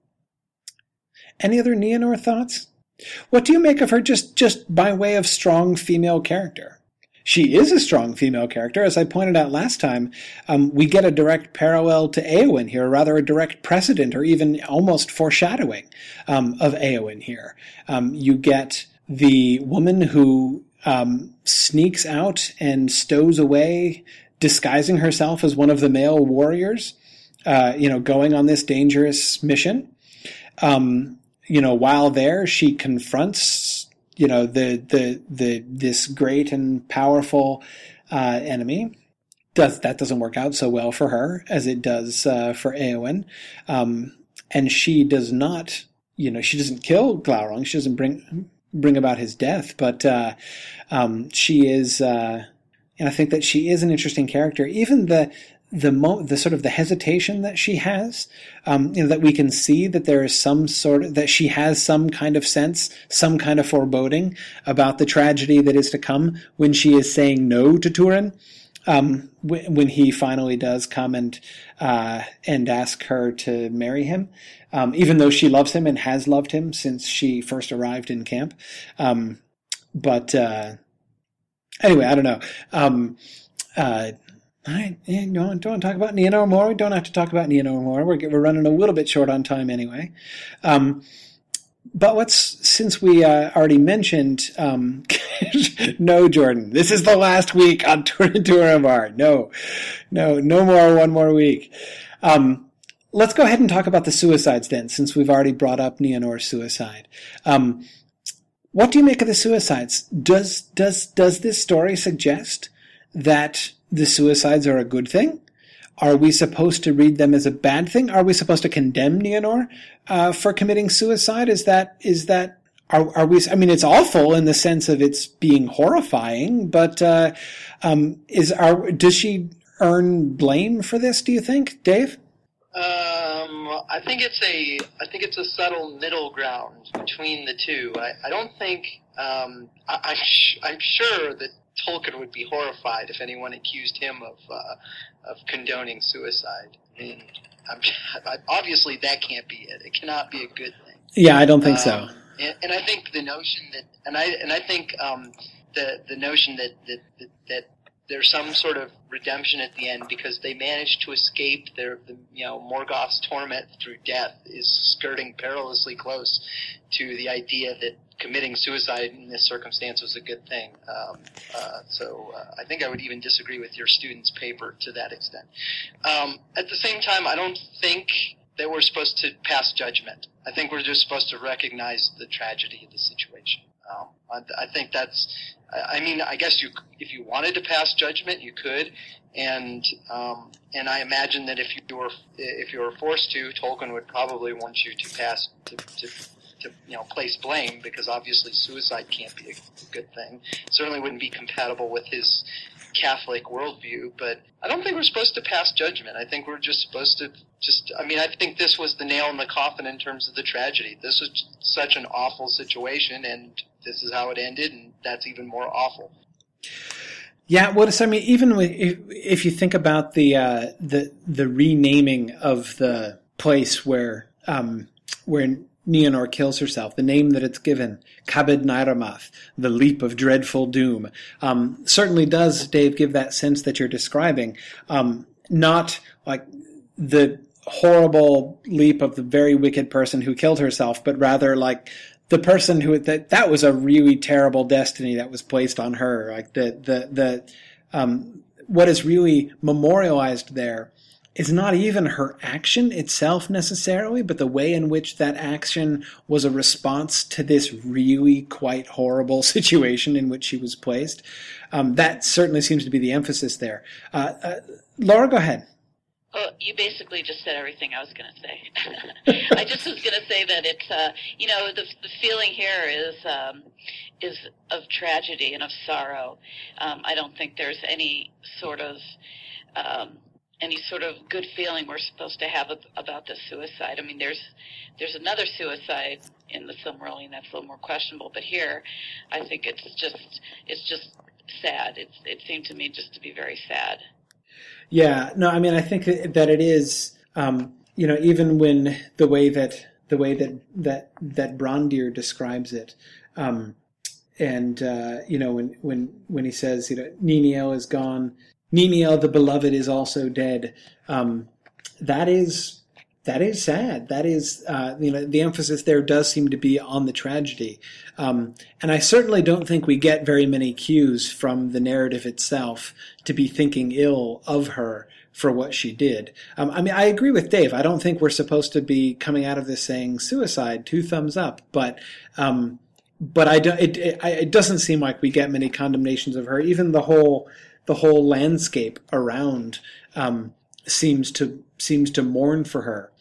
Any other Nienor thoughts? What do you make of her just, just by way of strong female character? She is a strong female character. As I pointed out last time, um, we get a direct parallel to Eowyn here, rather a direct precedent or even almost foreshadowing um, of Eowyn here. Um, you get the woman who um, sneaks out and stows away, disguising herself as one of the male warriors. Uh, you know, going on this dangerous mission. Um, you know, while there, she confronts you know the the the this great and powerful uh, enemy. Does that doesn't work out so well for her as it does uh, for Eowyn, um, and she does not. You know, she doesn't kill Glaurung. She doesn't bring bring about his death, but uh, um, she is. Uh, and I think that she is an interesting character. Even the the mo- the sort of the hesitation that she has, um, you know, that we can see that there is some sort of that she has some kind of sense, some kind of foreboding about the tragedy that is to come when she is saying no to Turin. Um, w- when he finally does come and uh, and ask her to marry him, um, even though she loves him and has loved him since she first arrived in camp. Um, but uh, anyway, I don't know. Um, uh, all right, don't, don't talk about Nienor more. We don't have to talk about Nienor more. We're, we're running a little bit short on time anyway. Um, but what's since we uh, already mentioned um, no jordan this is the last week on Turin Turambar no no no more one more week um, let's go ahead and talk about the suicides then since we've already brought up Nienor's suicide um, what do you make of the suicides does does does this story suggest that the suicides are a good thing? Are we supposed to read them as a bad thing? Are we supposed to condemn Nienor uh, for committing suicide? Is that is that are, are we? I mean, it's awful in the sense of it's being horrifying, but uh, um, is are does she earn blame for this? Do you think, Dave? Um, I think it's a I think it's a subtle middle ground between the two. I, I don't think um, I, I'm sh- I'm sure that Tolkien would be horrified if anyone accused him of uh, of condoning suicide. I mean, I'm, obviously that can't be it. It cannot be a good thing. Yeah, I don't think um, so. And, and, I think the notion that, and I and I think um, the the notion that that, that that there's some sort of redemption at the end because they managed to escape their, the, you know, Morgoth's torment through death is skirting perilously close to the idea that committing suicide in this circumstance was a good thing. Um, uh, so uh, I think I would even disagree with your student's paper to that extent. Um, at the same time, I don't think that we're supposed to pass judgment. I think we're just supposed to recognize the tragedy of the situation. Um, I, I think that's. I mean, I guess you, if you wanted to pass judgment, you could, and um, and I imagine that if you were if you were forced to, Tolkien would probably want you to pass to, to to you know place blame because obviously suicide can't be a good thing. certainly wouldn't be compatible with his Catholic worldview. But I don't think we're supposed to pass judgment. I think we're just supposed to just. I mean, I think this was the nail in the coffin in terms of the tragedy. This was such an awful situation, and this is how it ended, and that's even more awful. Yeah, well, I mean, even if, if you think about the uh, the the renaming of the place where um, where Nienor kills herself, the name that it's given, Cabed Naeramarth, the leap of dreadful doom, um, certainly does, Dave, give that sense that you're describing. Um, not like the horrible leap of the very wicked person who killed herself, but rather like the person who that that was a really terrible destiny that was placed on her. Like the the the um, what is really memorialized there is not even her action itself necessarily, but the way in which that action was a response to this really quite horrible situation in which she was placed. Um, that certainly seems to be the emphasis there. Uh, uh, Laura, go ahead. Well, you basically just said everything I was going to say. I just was going to say that it's, uh, you know, the, the feeling here is um, is of tragedy and of sorrow. Um, I don't think there's any sort of um, any sort of good feeling we're supposed to have about the suicide. I mean, there's there's another suicide in the Silmarillion that's a little more questionable, but here, I think it's just it's just sad. It's it seemed to me just to be very sad. Yeah, no, I mean, I think that it is. Um, you know, even when the way that the way that that that Brandir describes it, um, and uh, you know, when when when he says, you know, Niniel is gone, Niniel the beloved is also dead. Um, that is that is sad. That is, uh, you know, the emphasis there does seem to be on the tragedy. Um, and I certainly don't think we get very many cues from the narrative itself to be thinking ill of her for what she did. Um, I mean, I agree with Dave. I don't think we're supposed to be coming out of this saying suicide, two thumbs up, but, um, but I do, it, it, it doesn't seem like we get many condemnations of her. Even the whole, the whole landscape around, um, seems to seems to mourn for her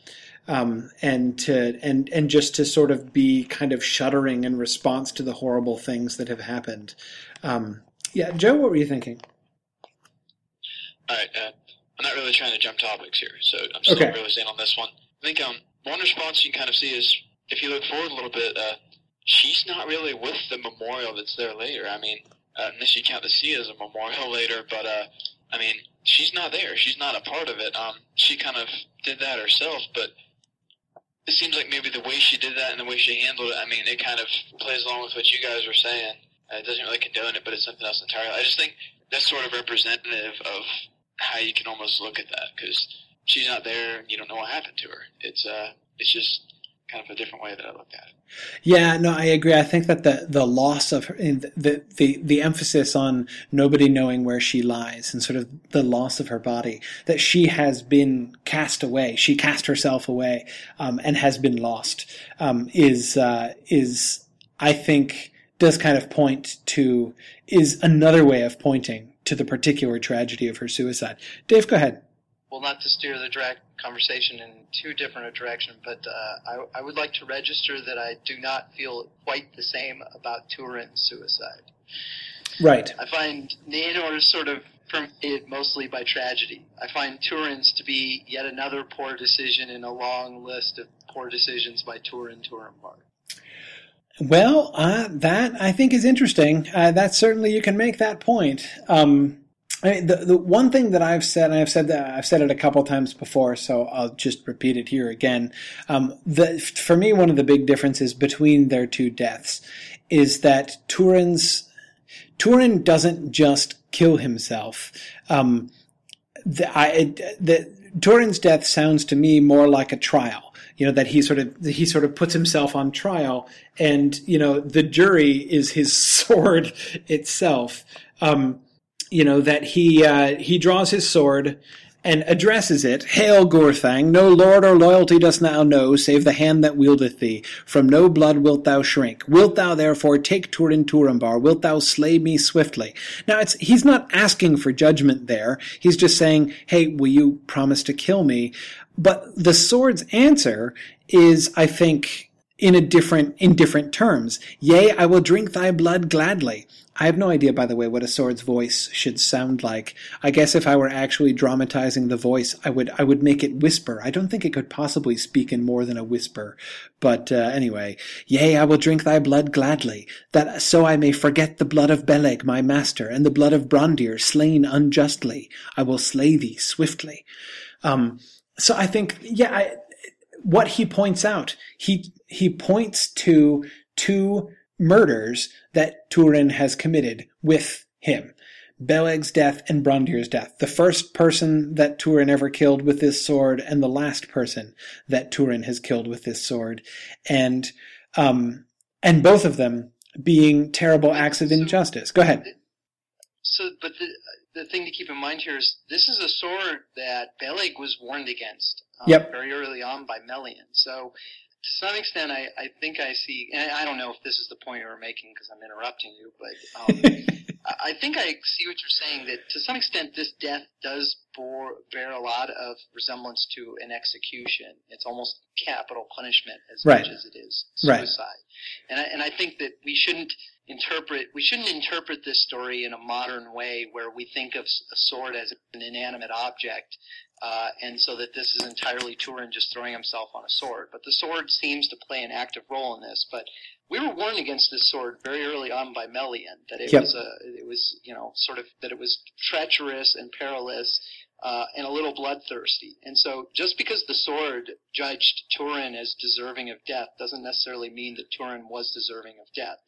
um, and to and and just to sort of be kind of shuddering in response to the horrible things that have happened. Um, yeah, Joe, what were you thinking? All right, uh, I'm not really trying to jump topics here, so I'm still Okay. really staying on this one. I think um, one response you can kind of see is if you look forward a little bit, uh, she's not really with the memorial that's there later. I mean, uh, unless you count the sea as a memorial later, but uh, I mean, she's not there. She's not a part of it. Um, she kind of did that herself, but it seems like maybe the way she did that and the way she handled it, I mean, it kind of plays along with what you guys were saying. Uh, it doesn't really condone it, but it's something else entirely. I just think that's sort of representative of how you can almost look at that because she's not there and you don't know what happened to her. It's uh, it's just kind of a different way that I looked at it. Yeah, no, I agree. I think that the the loss of her, the the the emphasis on nobody knowing where she lies and sort of the loss of her body, that she has been cast away, she cast herself away, um, and has been lost, um, is uh, is I think does kind of point to is another way of pointing to the particular tragedy of her suicide. Dave, go ahead. well, not to steer the direct conversation in too different a direction, but uh, I, I would like to register that I do not feel quite the same about Turin's suicide. Right. I find Nador is sort of permeated mostly by tragedy. I find Turin's to be yet another poor decision in a long list of poor decisions by Turin Turambar. Well, uh, that I think is interesting. Uh, that certainly you can make that point. Um, I mean, the the one thing that I've said, and I've said that I've said it a couple times before, so I'll just repeat it here again. Um, the, for me, one of the big differences between their two deaths is that Turin's Turin doesn't just kill himself. Um, the, I, the, Turin's death sounds to me more like a trial. You know that he sort of he sort of puts himself on trial, and you know the jury is his sword itself. Um, you know that he uh, he draws his sword and addresses it. Hail, Gurthang! No lord or loyalty dost thou know, save the hand that wieldeth thee. From no blood wilt thou shrink. Wilt thou therefore take Turin Turambar? Wilt thou slay me swiftly? Now it's he's not asking for judgment there. He's just saying, Hey, will you promise to kill me? But the sword's answer is, I think, in a different in different terms. Yea, I will drink thy blood gladly. I have no idea, by the way, what a sword's voice should sound like. I guess if I were actually dramatizing the voice, I would I would make it whisper. I don't think it could possibly speak in more than a whisper. But uh, anyway, yea, I will drink thy blood gladly, that so I may forget the blood of Beleg, my master, and the blood of Brandir, slain unjustly. I will slay thee swiftly. Um, so I think, yeah, I, what he points out, he he points to two murders that Turin has committed with him. Beleg's death and Brandir's death. The first person that Turin ever killed with this sword, and the last person that Turin has killed with this sword, and um, and both of them being terrible acts of injustice. Go ahead. So, but the the thing to keep in mind here is this is a sword that Beleg was warned against um, Yep. very early on by Melian. So, to some extent, I, I think I see, and I don't know if this is the point you were making because I'm interrupting you, but um, I think I see what you're saying that to some extent this death does bore, bear a lot of resemblance to an execution. It's almost capital punishment as Right. much as it is Right. suicide. And I, and I think that we shouldn't interpret we shouldn't interpret this story in a modern way where we think of a sword as an inanimate object uh, and so that this is entirely Turin just throwing himself on a sword. But the sword seems to play an active role in this. But we were warned against this sword very early on by Melian that it Yep. was a it was you know sort of that it was treacherous and perilous. Uh, and a little bloodthirsty. And so, just because the sword judged Turin as deserving of death doesn't necessarily mean that Turin was deserving of death.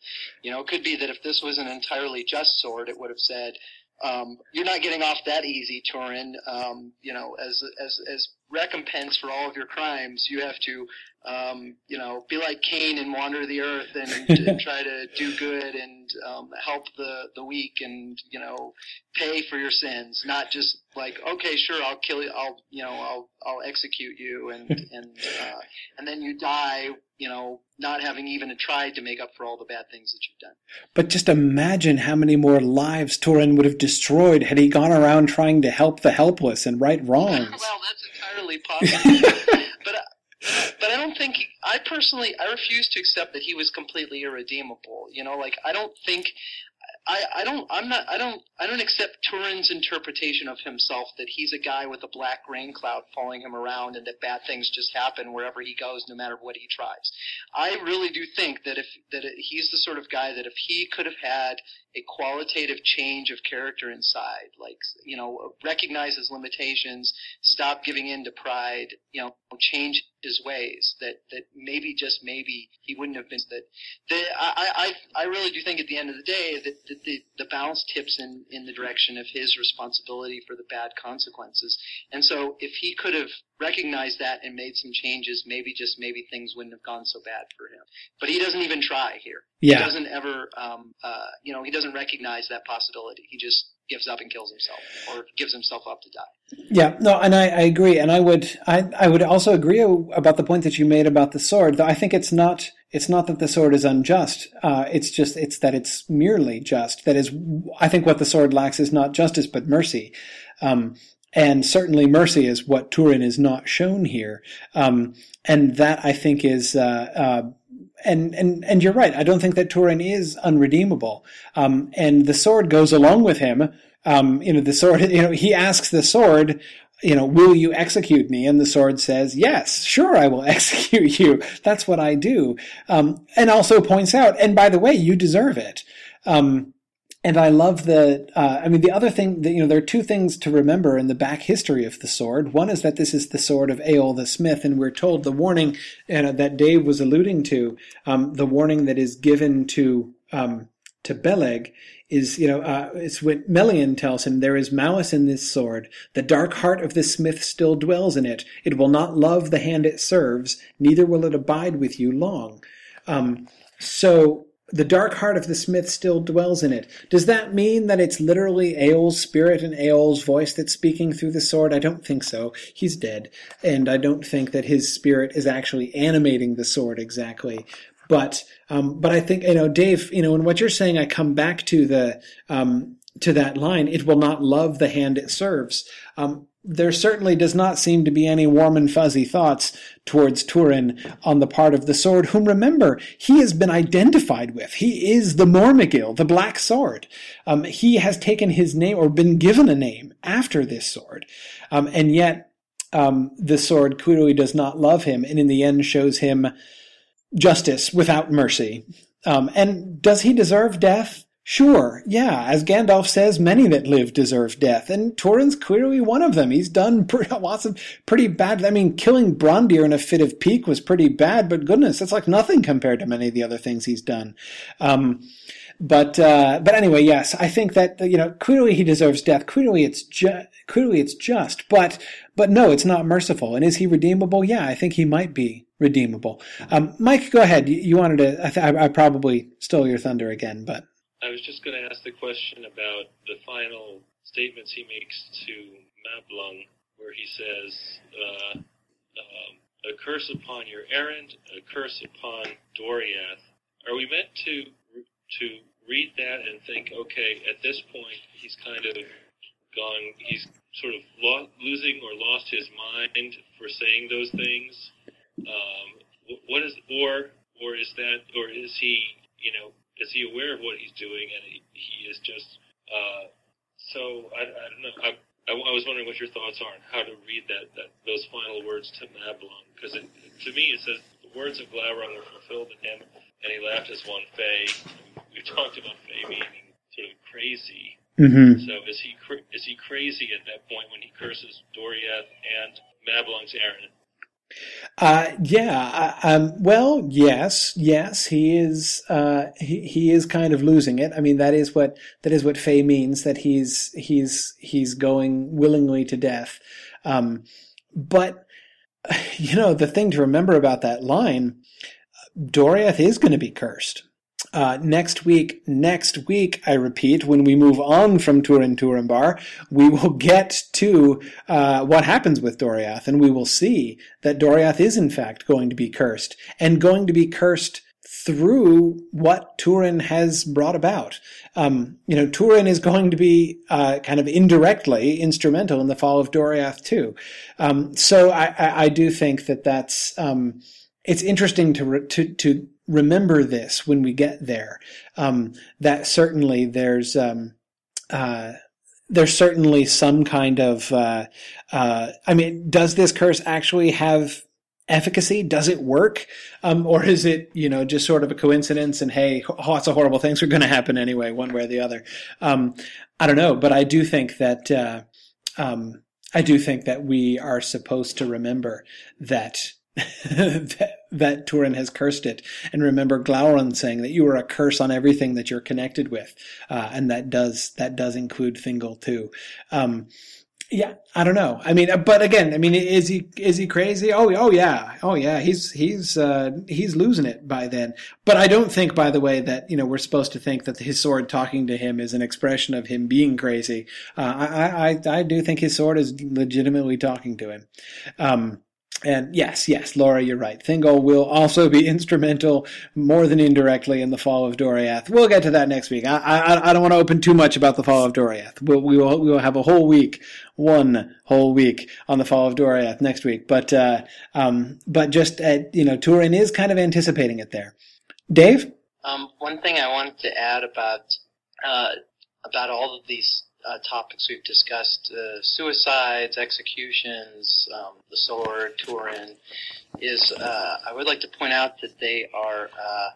You know, it could be that if this was an entirely just sword, it would have said, um, "You're not getting off that easy, Turin." Um, you know, as as as recompense for all of your crimes, you have to, um, you know, be like Cain and wander the earth and, and try to do good and um, help the the weak and you know pay for your sins, not just like okay, sure, I'll kill you, I'll you know, I'll I'll execute you and and uh, and then you die, you know, not having even tried to make up for all the bad things that you've done. But just imagine how many more lives Turin would have destroyed had he gone around trying to help the helpless and right wrongs. well, that's entirely possible. But I don't think I personally I refuse to accept that he was completely irredeemable. You know, like I don't think I, I don't I'm not I don't I don't accept Turin's interpretation of himself that he's a guy with a black rain cloud following him around and that bad things just happen wherever he goes no matter what he tries. I really do think that if that he's the sort of guy that if he could have had a qualitative change of character inside, like you know, recognize his limitations, stop giving in to pride, you know, change his ways. That that maybe just maybe he wouldn't have been that. that I I I really do think at the end of the day that, that the the balance tips in in the direction of his responsibility for the bad consequences. And so if he could have recognized that and made some changes, maybe just maybe things wouldn't have gone so bad for him. But he doesn't even try here. Yeah. He doesn't ever, um, uh, you know, he doesn't recognize that possibility. He just gives up and kills himself, or gives himself up to die. Yeah, no, and I, I agree, and I would, I, I would also agree about the point that you made about the sword. Though I think it's not, it's not that the sword is unjust. Uh, it's just, it's that it's merely just. That is, I think what the sword lacks is not justice but mercy. Um, and certainly mercy is what Turin is not shown here. Um, and that I think is, uh, uh, and, and, and you're right. I don't think that Turin is unredeemable. Um, and the sword goes along with him. Um, you know, the sword, you know, he asks the sword, you know, will you execute me? And the sword says, yes, sure, I will execute you. That's what I do. Um, and also points out, and by the way, you deserve it. Um, and I love the, uh, I mean, the other thing that, you know, there are two things to remember in the back history of the sword. One is that this is the sword of Eol the Smith, and we're told the warning uh, that Dave was alluding to, um, the warning that is given to, um, to Beleg is, you know, uh, it's what Melian tells him, there is malice in this sword. The dark heart of the smith still dwells in it. It will not love the hand it serves, neither will it abide with you long. Um, so, the dark heart of the smith still dwells in it. Does that mean that it's literally Eol's spirit and Eol's voice that's speaking through the sword? I don't think so. He's dead. And I don't think that his spirit is actually animating the sword exactly. But, um, but I think, you know, Dave, you know, in what you're saying, I come back to the, um, to that line, it will not love the hand it serves. Um, there certainly does not seem to be any warm and fuzzy thoughts towards Turin on the part of the sword, whom remember, he has been identified with. He is the Mormegil, the Black Sword. Um, he has taken his name or been given a name after this sword. Um, and yet, um, the sword, Kwirui, does not love him and in the end shows him justice without mercy. Um, and does he deserve death? Sure, yeah, as Gandalf says, many that live deserve death, and Turin's clearly one of them. He's done pretty, lots of pretty bad. I mean, killing Brandir in a fit of pique was pretty bad, but goodness, that's like nothing compared to many of the other things he's done. Um, but uh, but anyway, yes, I think that you know clearly he deserves death. Clearly it's ju- clearly it's just, but but no, it's not merciful. And is he redeemable? Yeah, I think he might be redeemable. Um, Mike, go ahead. You, you wanted to. I, th- I probably stole your thunder again, but. I was just going to ask the question about the final statements he makes to Mablung, where he says, uh, um, "A curse upon your errand, a curse upon Doriath." Are we meant to to read that and think, okay, at this point he's kind of gone, he's sort of lo- losing or lost his mind for saying those things? Um, what is, or or is that, or is he, you know, is he aware of what he's doing and he, he is just uh, so I, I don't know. I, I, I, was wondering what your thoughts are on how to read that, that those final words to Mablung because to me it says the words of Glaurung were fulfilled in him and he laughed as one Fey we talked about Fey being sort of crazy. Mm-hmm. so is he is he crazy at that point when he curses Doriath and Mablung's Aaron uh, yeah. Um, well, yes, yes, he is. Uh, he he is kind of losing it. I mean, that is what that is what Fey means. That he's he's he's going willingly to death. Um, but you know, the thing to remember about that line, Doriath is going to be cursed. Uh, next week, next week, I repeat, when we move on from Turin Turambar, we will get to uh, what happens with Doriath, and we will see that Doriath is in fact going to be cursed, and going to be cursed through what Turin has brought about. Um, you know, Turin is going to be uh, kind of indirectly instrumental in the fall of Doriath too. Um, so I, I, I, do think that that's um, it's interesting to re- to to remember this when we get there. Um, that certainly there's um, uh, there's certainly some kind of uh, uh, I mean, does this curse actually have efficacy? Does it work? Um, or is it, you know, just sort of a coincidence and hey, lots of horrible things are going to happen anyway, one way or the other? Um, I don't know, but I do think that, uh, um, I do think that we are supposed to remember that that, Turin has cursed it, and remember Glaurung saying that you are a curse on everything that you're connected with, uh, and that does that does include Thingol too. Um, yeah, I don't know. I mean, but again, I mean, is he is he crazy? Oh, oh yeah, oh yeah. He's he's uh, he's losing it by then. But I don't think, by the way, that you know we're supposed to think that his sword talking to him is an expression of him being crazy. Uh, I, I I do think his sword is legitimately talking to him. Um, and yes, yes, Laura, you're right. Thingol will also be instrumental, more than indirectly, in the fall of Doriath. We'll get to that next week. I, I, I don't want to open too much about the fall of Doriath. We'll, we will, we will have a whole week, one whole week on the fall of Doriath next week. But, uh, um, but just, at, you know, Turin is kind of anticipating it there. Dave? Um, one thing I wanted to add about, uh, about all of these uh, topics we've discussed, uh, suicides, executions, um, the sword, Turin, is uh, I would like to point out that they are uh,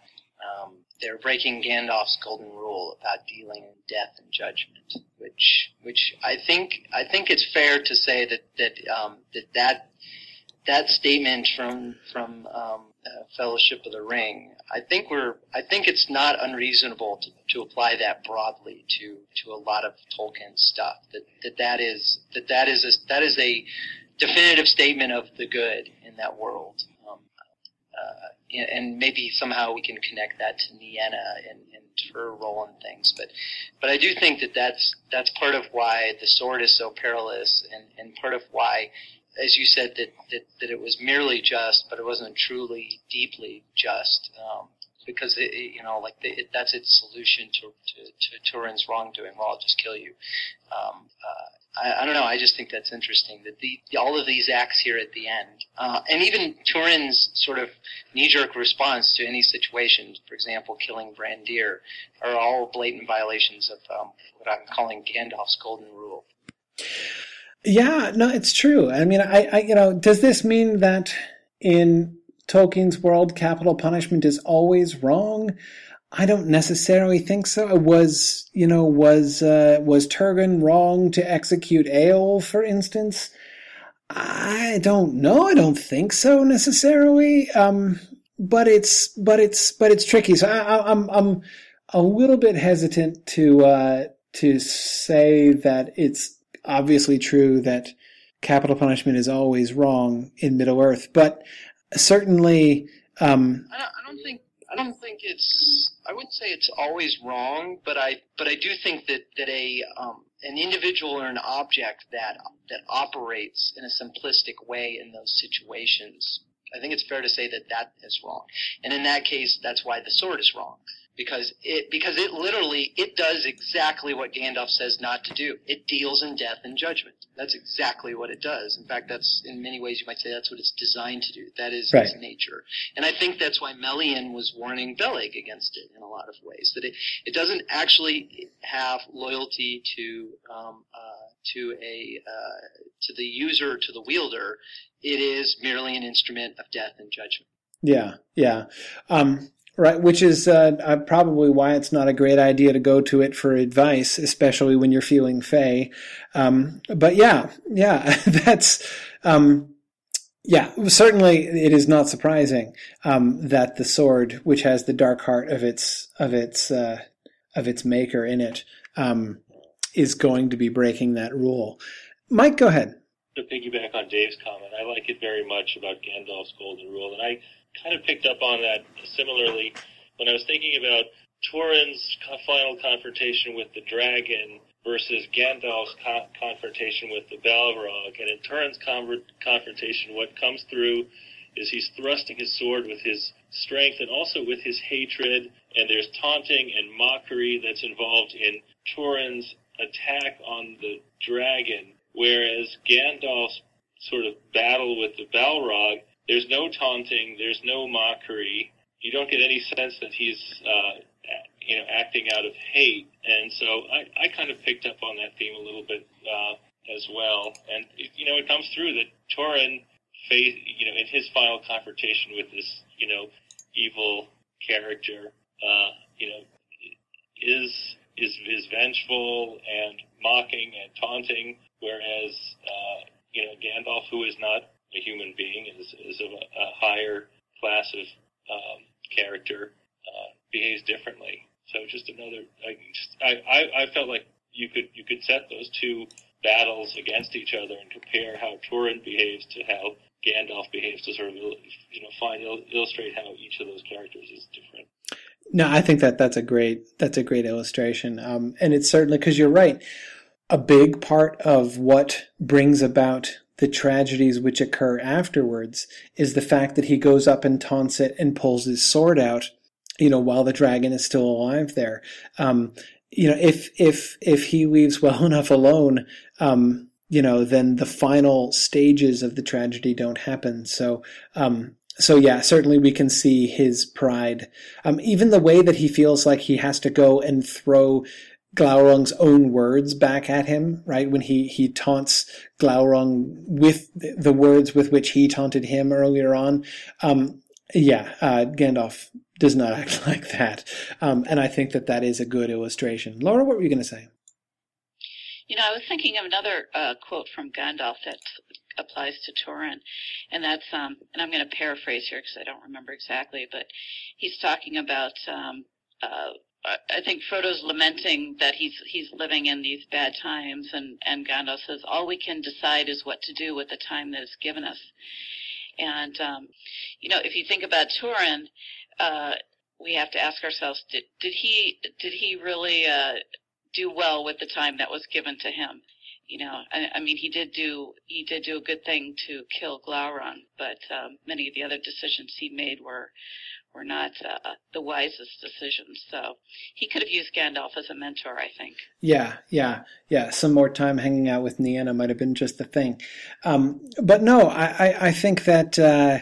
um, they're breaking Gandalf's golden rule about dealing in death and judgment, which which I think I think it's fair to say that that um, that that that statement from from um, uh, Fellowship of the Ring, I think we're I think it's not unreasonable to, to apply that broadly to to a lot of Tolkien stuff. That that that is that that is a that is a definitive statement of the good in that world. Um, uh, and maybe somehow we can connect that to Nienna and, and her role in things. But but I do think that that's that's part of why the sword is so perilous, and, and part of why as you said, that, that, that it was merely just, but it wasn't truly deeply just. Um, because it, it, you know, like the, it, that's its solution to, to, to Turin's wrongdoing. Well, I'll just kill you. Um, uh, I, I don't know. I just think that's interesting that the, all of these acts here at the end, uh, and even Turin's sort of knee-jerk response to any situation, for example, killing Brandir, are all blatant violations of um, what I'm calling Gandalf's golden rule. Yeah, no, it's true. I mean, I, I, you know, does this mean that in Tolkien's world, capital punishment is always wrong? I don't necessarily think so. Was, you know, was, uh, was Turgon wrong to execute Eöl, for instance? I don't know. I don't think so necessarily. Um, but it's, but it's, but it's tricky. So I, I'm, I'm a little bit hesitant to, uh, to say that it's obviously true that capital punishment is always wrong in Middle Earth, but certainly. Um, I, don't, I don't think I don't think it's. I wouldn't say it's always wrong, but I but I do think that that a um, an individual or an object that that operates in a simplistic way in those situations, I think it's fair to say that that is wrong. And in that case, that's why the sword is wrong because it because it literally it does exactly what Gandalf says not to do. It deals in death and judgment. That's exactly what it does. In fact, that's in many ways you might say that's what it's designed to do. That is right. its nature. And I think that's why Melian was warning Beleg against it in a lot of ways. That it it doesn't actually have loyalty to um, uh, to a uh, to the user to the wielder. It is merely an instrument of death and judgment. Yeah, yeah. Um, Right, which is uh, uh, probably why it's not a great idea to go to it for advice, especially when you're feeling fey. Um, but yeah, yeah, that's um, yeah. Certainly, it is not surprising um, that the sword, which has the dark heart of its of its uh, of its maker in it, um, is going to be breaking that rule. Mike, go ahead. to piggyback on Dave's comment, I like it very much about Gandalf's golden rule, and I kind of picked up on that similarly when I was thinking about Turin's final confrontation with the dragon versus Gandalf's co- confrontation with the Balrog. And in Turin's con- confrontation, what comes through is he's thrusting his sword with his strength and also with his hatred. And there's taunting and mockery that's involved in Turin's attack on the dragon. Whereas Gandalf's sort of battle with the Balrog, there's no taunting, there's no mockery. You don't get any sense that he's uh, you know, acting out of hate. And so I, I kind of picked up on that theme a little bit uh, as well. And, you know, it comes through that face, you know, in his final confrontation with this, you know, evil character, uh, you know, is, is, is vengeful and mocking and taunting, whereas, uh, you know, Gandalf, who is not a human being, is, is of a, a higher class of um, character, uh, behaves differently. So just another, I, just, I, I, I felt like you could you could set those two battles against each other and compare how Turin behaves to how Gandalf behaves to sort of you know find illustrate how each of those characters is different. No, I think that that's a great that's a great illustration, um, and it's certainly because you're right. A big part of what brings about the tragedies which occur afterwards is the fact that he goes up and taunts it and pulls his sword out you know, while the dragon is still alive there. Um, you know, if, if, if he leaves well enough alone, um, you know, then the final stages of the tragedy don't happen. So, um, so yeah, certainly we can see his pride. Um, even the way that he feels like he has to go and throw Glaurung's own words back at him, right? When he, he taunts Glaurung with the words with which he taunted him earlier on. Um, yeah, uh, Gandalf does not act like that. Um, and I think that that is a good illustration. Laura, what were you going to say? You know, I was thinking of another uh, quote from Gandalf that applies to Turin, and that's, um, and I'm going to paraphrase here because I don't remember exactly, but he's talking about, um, uh, I think Frodo's lamenting that he's he's living in these bad times, and and Gandalf says, "All we can decide is what to do with the time that is given us." And um, you know, if you think about Turin, uh, we have to ask ourselves: Did did he did he really uh, do well with the time that was given to him? You know, I, I mean, he did do he did do a good thing to kill Glaurung, but um, many of the other decisions he made were were not uh, the wisest decisions. So he could have used Gandalf as a mentor, I think. Yeah, yeah, yeah. Some more time hanging out with Nienna might have been just the thing. Um, but no, I, I, I think that. Uh,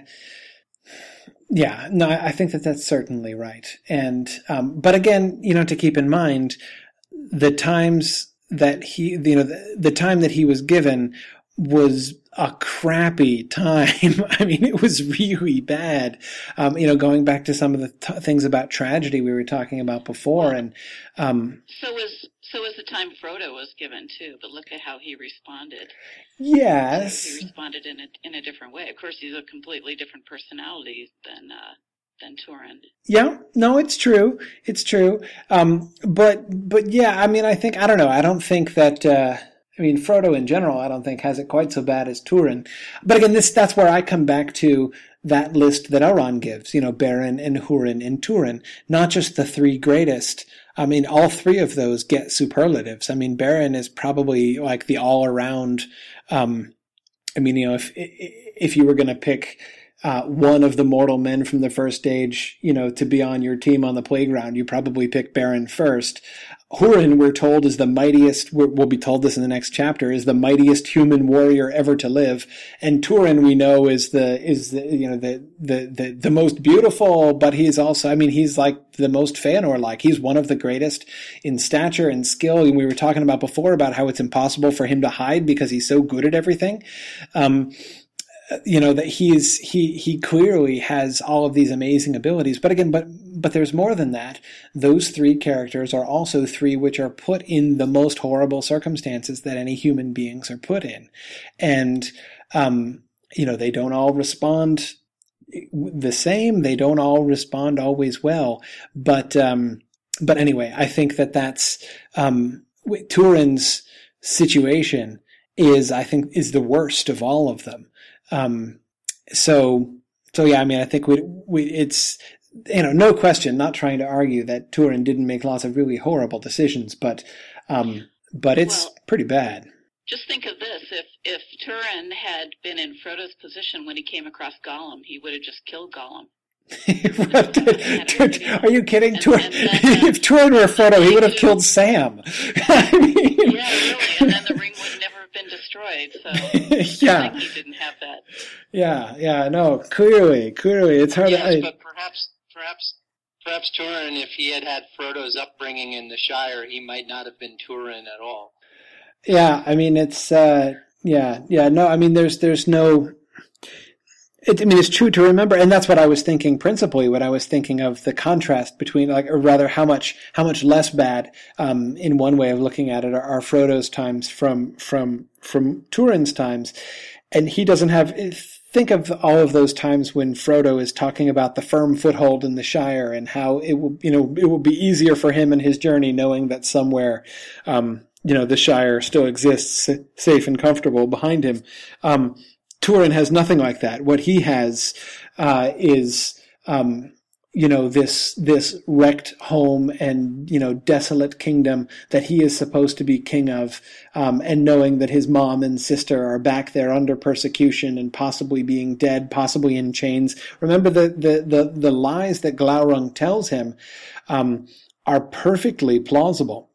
yeah, no, I think that that's certainly right. And, um, but again, you know, to keep in mind, the times that he, you know, the, the time that he was given was a crappy time. I mean, it was really bad. Um, you know, going back to some of the t- things about tragedy we were talking about before, and um, so was so was the time Frodo was given too. But look at how he responded. Yes, he responded in a in a different way. Of course, he's a completely different personality than. Uh, than Turin. Yeah, no, it's true. It's true. Um, but, but yeah, I mean, I think, I don't know. I don't think that, uh, I mean, Frodo in general, I don't think has it quite so bad as Turin. But again, this, that's where I come back to that list that Elrond gives, you know, Beren and Hurin and Turin, not just the three greatest, I mean, all three of those get superlatives. I mean, Beren is probably like the all around. Um, I mean, you know, if if you were going to pick uh, one of the mortal men from the first age, you know, to be on your team on the playground, you probably pick Beren first. Hurin, we're told, is the mightiest, we'll be told this in the next chapter, is the mightiest human warrior ever to live. And Turin, we know, is the, is the, you know, the, the, the, the most beautiful, but he's also, I mean, he's like the most Feanor-like. He's one of the greatest in stature and skill. And we were talking about before about how it's impossible for him to hide because he's so good at everything. Um, you know that he's he he clearly has all of these amazing abilities. But again but but there's more than that. Those three characters are also three which are put in the most horrible circumstances that any human beings are put in. And um you know they don't all respond the same. They don't all respond always well. But um but anyway i think that that's um turin's situation is, I think, is the worst of all of them. Um, so, so yeah, I mean, I think we, we, it's, you know, no question, not trying to argue that Turin didn't make lots of really horrible decisions, but, um, but it's Well- pretty bad. Just think of this: if if Turin had been in Frodo's position when he came across Gollum, he would have just killed Gollum. Are you kidding? And- Turin, and then, uh, if Turin were Frodo, he would have killed Sam. I mean, Yeah, really. And then the ring would never been destroyed. So Yeah. I think he didn't have that. yeah, yeah, no, clearly, clearly, it's hard. Yes, to, I, but perhaps, perhaps, perhaps Turin, if he had had Frodo's upbringing in the Shire, he might not have been Turin at all. Yeah, I mean it's uh yeah, yeah, no, I mean there's there's no it, I mean it's true to remember and that's what I was thinking principally when I was thinking of the contrast between like or rather how much how much less bad um in one way of looking at it are, are Frodo's times from from from Turin's times and he doesn't have think of all of those times when Frodo is talking about the firm foothold in the Shire and how it will you know it will be easier for him in his journey knowing that somewhere um you know, the Shire still exists safe and comfortable behind him. Um, Turin has nothing like that. What he has, uh, is, um, you know, this, this wrecked home and, you know, desolate kingdom that he is supposed to be king of, um, and knowing that his mom and sister are back there under persecution and possibly being dead, possibly in chains. Remember the, the, the, the lies that Glaurung tells him, um, are perfectly plausible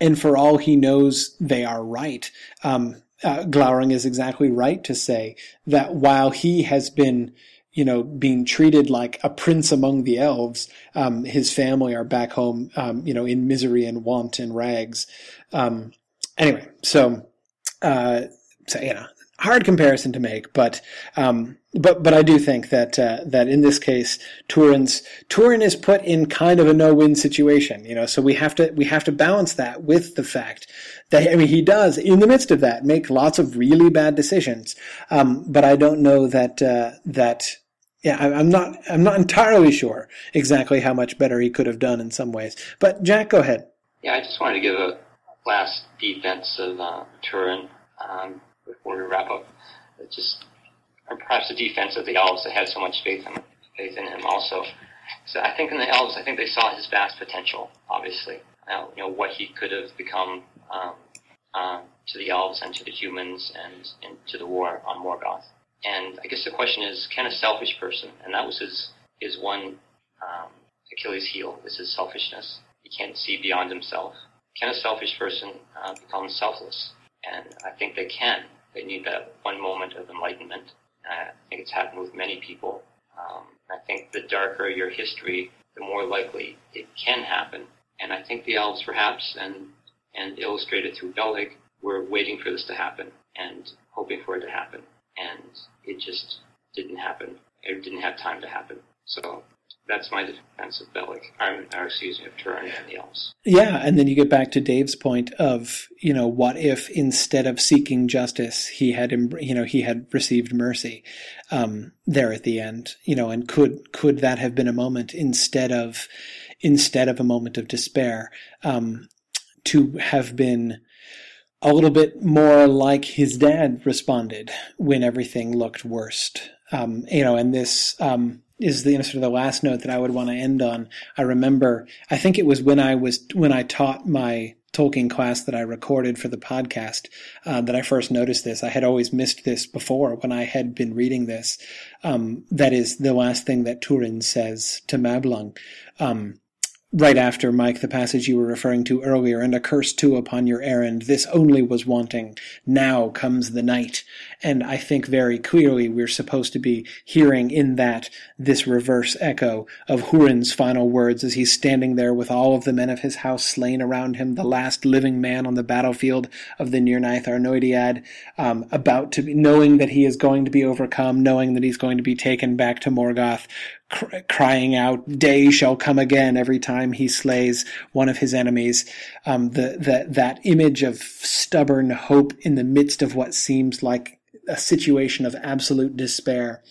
and for all he knows, they are right. Um, uh, Glaurung is exactly right to say that while he has been, you know, being treated like a prince among the elves, um, his family are back home, um, you know, in misery and want and rags. Um, anyway, so, uh, so you know, hard comparison to make, but um, but but I do think that uh, that in this case, Turin's Turin is put in kind of a no-win situation, you know. So we have to we have to balance that with the fact that I mean he does in the midst of that make lots of really bad decisions, um, but I don't know that uh, that. Yeah, I- I'm not. I'm not entirely sure exactly how much better he could have done in some ways. But Jack, go ahead. Yeah, I just wanted to give a last defense of uh, Turin um, before we wrap up. It just, perhaps the defense of the elves that had so much faith in faith in him also. So I think in the elves, I think they saw his vast potential. Obviously, Now, you know what he could have become um, um, to the elves and to the humans and, and to the war on Morgoth. And I guess the question is, can a selfish person, and that was his his one um, Achilles heel, was his selfishness. He can't see beyond himself. Can a selfish person uh, become selfless? And I think they can. They need that one moment of enlightenment. Uh, I think it's happened with many people. Um, I think the darker your history, the more likely it can happen. And I think the elves, perhaps, and and illustrated through Beleg, were waiting for this to happen and hoping for it to happen, and it just didn't happen. It didn't have time to happen. So that's my defense of Beleg, or, or excuse me, of Turin and the elves. Yeah, and then you get back to Dave's point of, you know, what if instead of seeking justice, he had, you know, he had received mercy um, there at the end, you know, and could could that have been a moment instead of instead of a moment of despair um, to have been a little bit more like his dad responded when everything looked worst. Um, you know, and this um, is the sort of the last note that I would want to end on. I remember, I think it was when I was when I taught my Tolkien class that I recorded for the podcast uh, that I first noticed this. I had always missed this before when I had been reading this. Um, that is the last thing that Turin says to Mablung. Um, right after Mike, the passage you were referring to earlier, and a curse too upon your errand. This only was wanting. Now comes the night. And I think very clearly we're supposed to be hearing in that this reverse echo of Hurin's final words as he's standing there with all of the men of his house slain around him, the last living man on the battlefield of the Nirnaeth Arnoediad, um, about to be, knowing that he is going to be overcome, knowing that he's going to be taken back to Morgoth, cr- crying out, "Day shall come again!" Every time he slays one of his enemies, um, the, the that image of stubborn hope in the midst of what seems like a situation of absolute despair,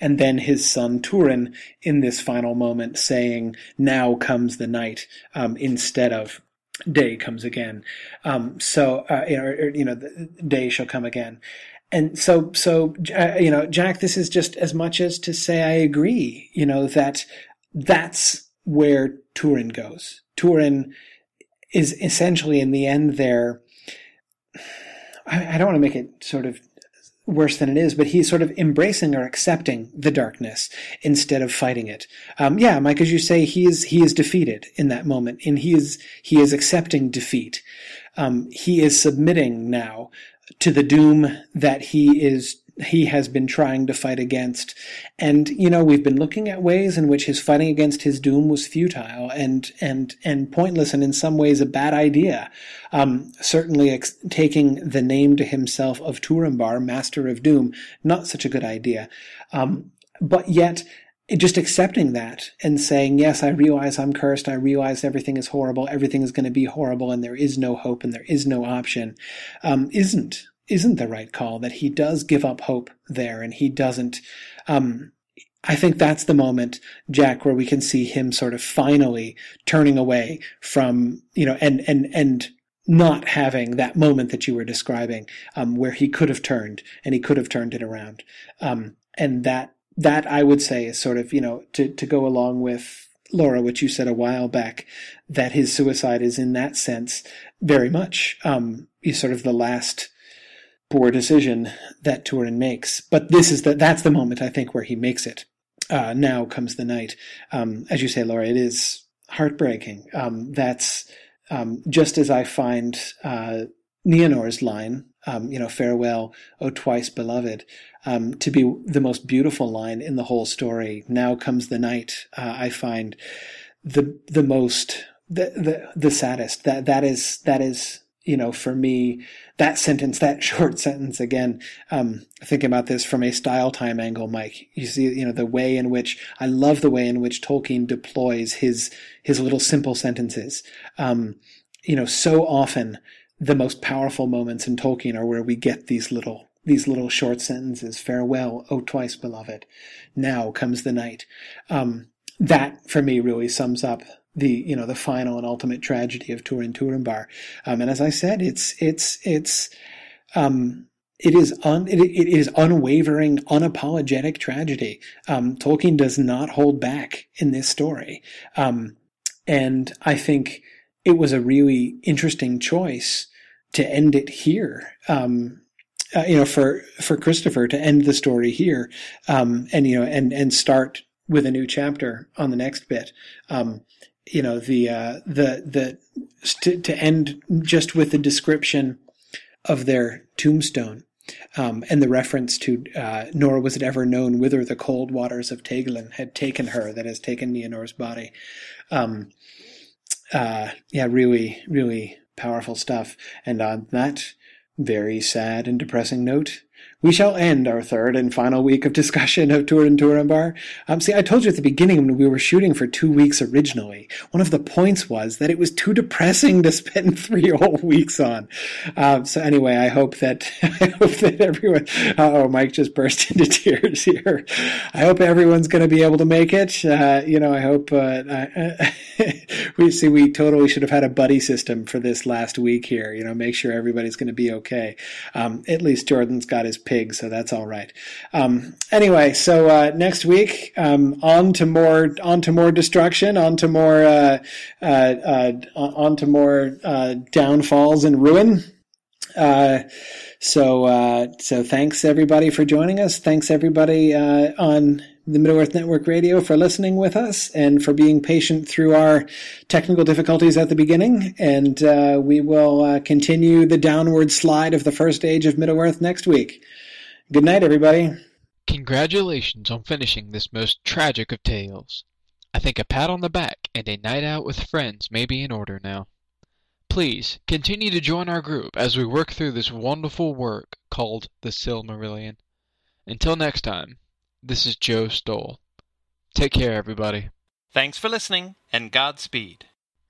and then his son Turin in this final moment saying, "Now comes the night," um, instead of day comes again. Um, so, uh, you know, or, you know, the day shall come again. And so, so, uh, you know, Jack, this is just as much as to say I agree, you know, that that's where Turin goes. Turin is essentially in the end there. I, I don't want to make it sort of worse than it is, but he's sort of embracing or accepting the darkness instead of fighting it. Um, yeah, Mike, as you say, he is he is defeated in that moment, and he is he is accepting defeat. Um, he is submitting now to the doom that he is he has been trying to fight against. And, you know, we've been looking at ways in which his fighting against his doom was futile and, and, and pointless and in some ways a bad idea. Um, certainly ex- taking the name to himself of Turambar, Master of Doom, not such a good idea. Um, but yet, just accepting that and saying, yes, I realize I'm cursed. I realize everything is horrible. Everything is going to be horrible and there is no hope and there is no option, um, isn't isn't the right call, that he does give up hope there and he doesn't, um, I think that's the moment, Jack, where we can see him sort of finally turning away from, you know, and, and, and not having that moment that you were describing, um, where he could have turned and he could have turned it around. Um, and that, that I would say is sort of, you know, to, to go along with Laura, which you said a while back, that his suicide is in that sense very much, um, is sort of the last, poor decision that Turin makes. But this is the, that's the moment I think where he makes it. Uh, now comes the night. Um, as you say, Laura, it is heartbreaking. Um, that's um, just as I find uh, line, um, you know, farewell, O twice beloved, um, to be the most beautiful line in the whole story. Now comes the night. Uh, I find the the most the, the the saddest. That that is that is you know, for me, that sentence, that short sentence again, um, thinking about this from a style time angle, Mike, you see, you know, the way in which I love the way in which Tolkien deploys his, his little simple sentences. Um, you know, so often the most powerful moments in Tolkien are where we get these little, these little short sentences. Farewell, O twice beloved. Now comes the night. Um, that for me really sums up the you know the final and ultimate tragedy of Turin Turambar. Um, and as I said, it's it's it's um, it is un, it, it is unwavering, unapologetic tragedy. Um, Tolkien does not hold back in this story, um, and I think it was a really interesting choice to end it here. Um, uh, you know, for for Christopher to end the story here, um, and you know, and and start with a new chapter on the next bit. Um, you know the uh, the the to, end just with the description of their tombstone um, and the reference to uh, nor was it ever known whither the cold waters of Teiglin had taken her that has taken Nienor's body. Um, uh, yeah, really, really powerful stuff. And on that very sad and depressing note, we shall end our third and final week of discussion of Turin Turambar. Um, see, I told you at the beginning when we were shooting for two weeks originally, one of the points was that it was too depressing to spend three whole weeks on. Um, so anyway, I hope that I hope that everyone. Oh, Mike just burst into tears here. I hope everyone's going to be able to make it. Uh, you know, I hope. Uh, we see we totally should have had a buddy system for this last week here. You know, make sure everybody's going to be okay. Um, at least Jordan's got his pig, so that's all right. Um, anyway, so uh, next week, um, on to more, on to more destruction, on to more, uh, uh, uh on to more uh, downfalls and ruin. Uh, so, so thanks everybody for joining us. Thanks everybody on the Middle Earth Network Radio for listening with us and for being patient through our technical difficulties at the beginning. And uh, we will uh, continue the downward slide of the first age of Middle Earth next week. Good night, everybody. Congratulations on finishing this most tragic of tales. I think a pat on the back and a night out with friends may be in order now. Please continue to join our group as we work through this wonderful work called the Silmarillion. Until next time. This is Joe Stoll. Take care, everybody. Thanks for listening, and Godspeed.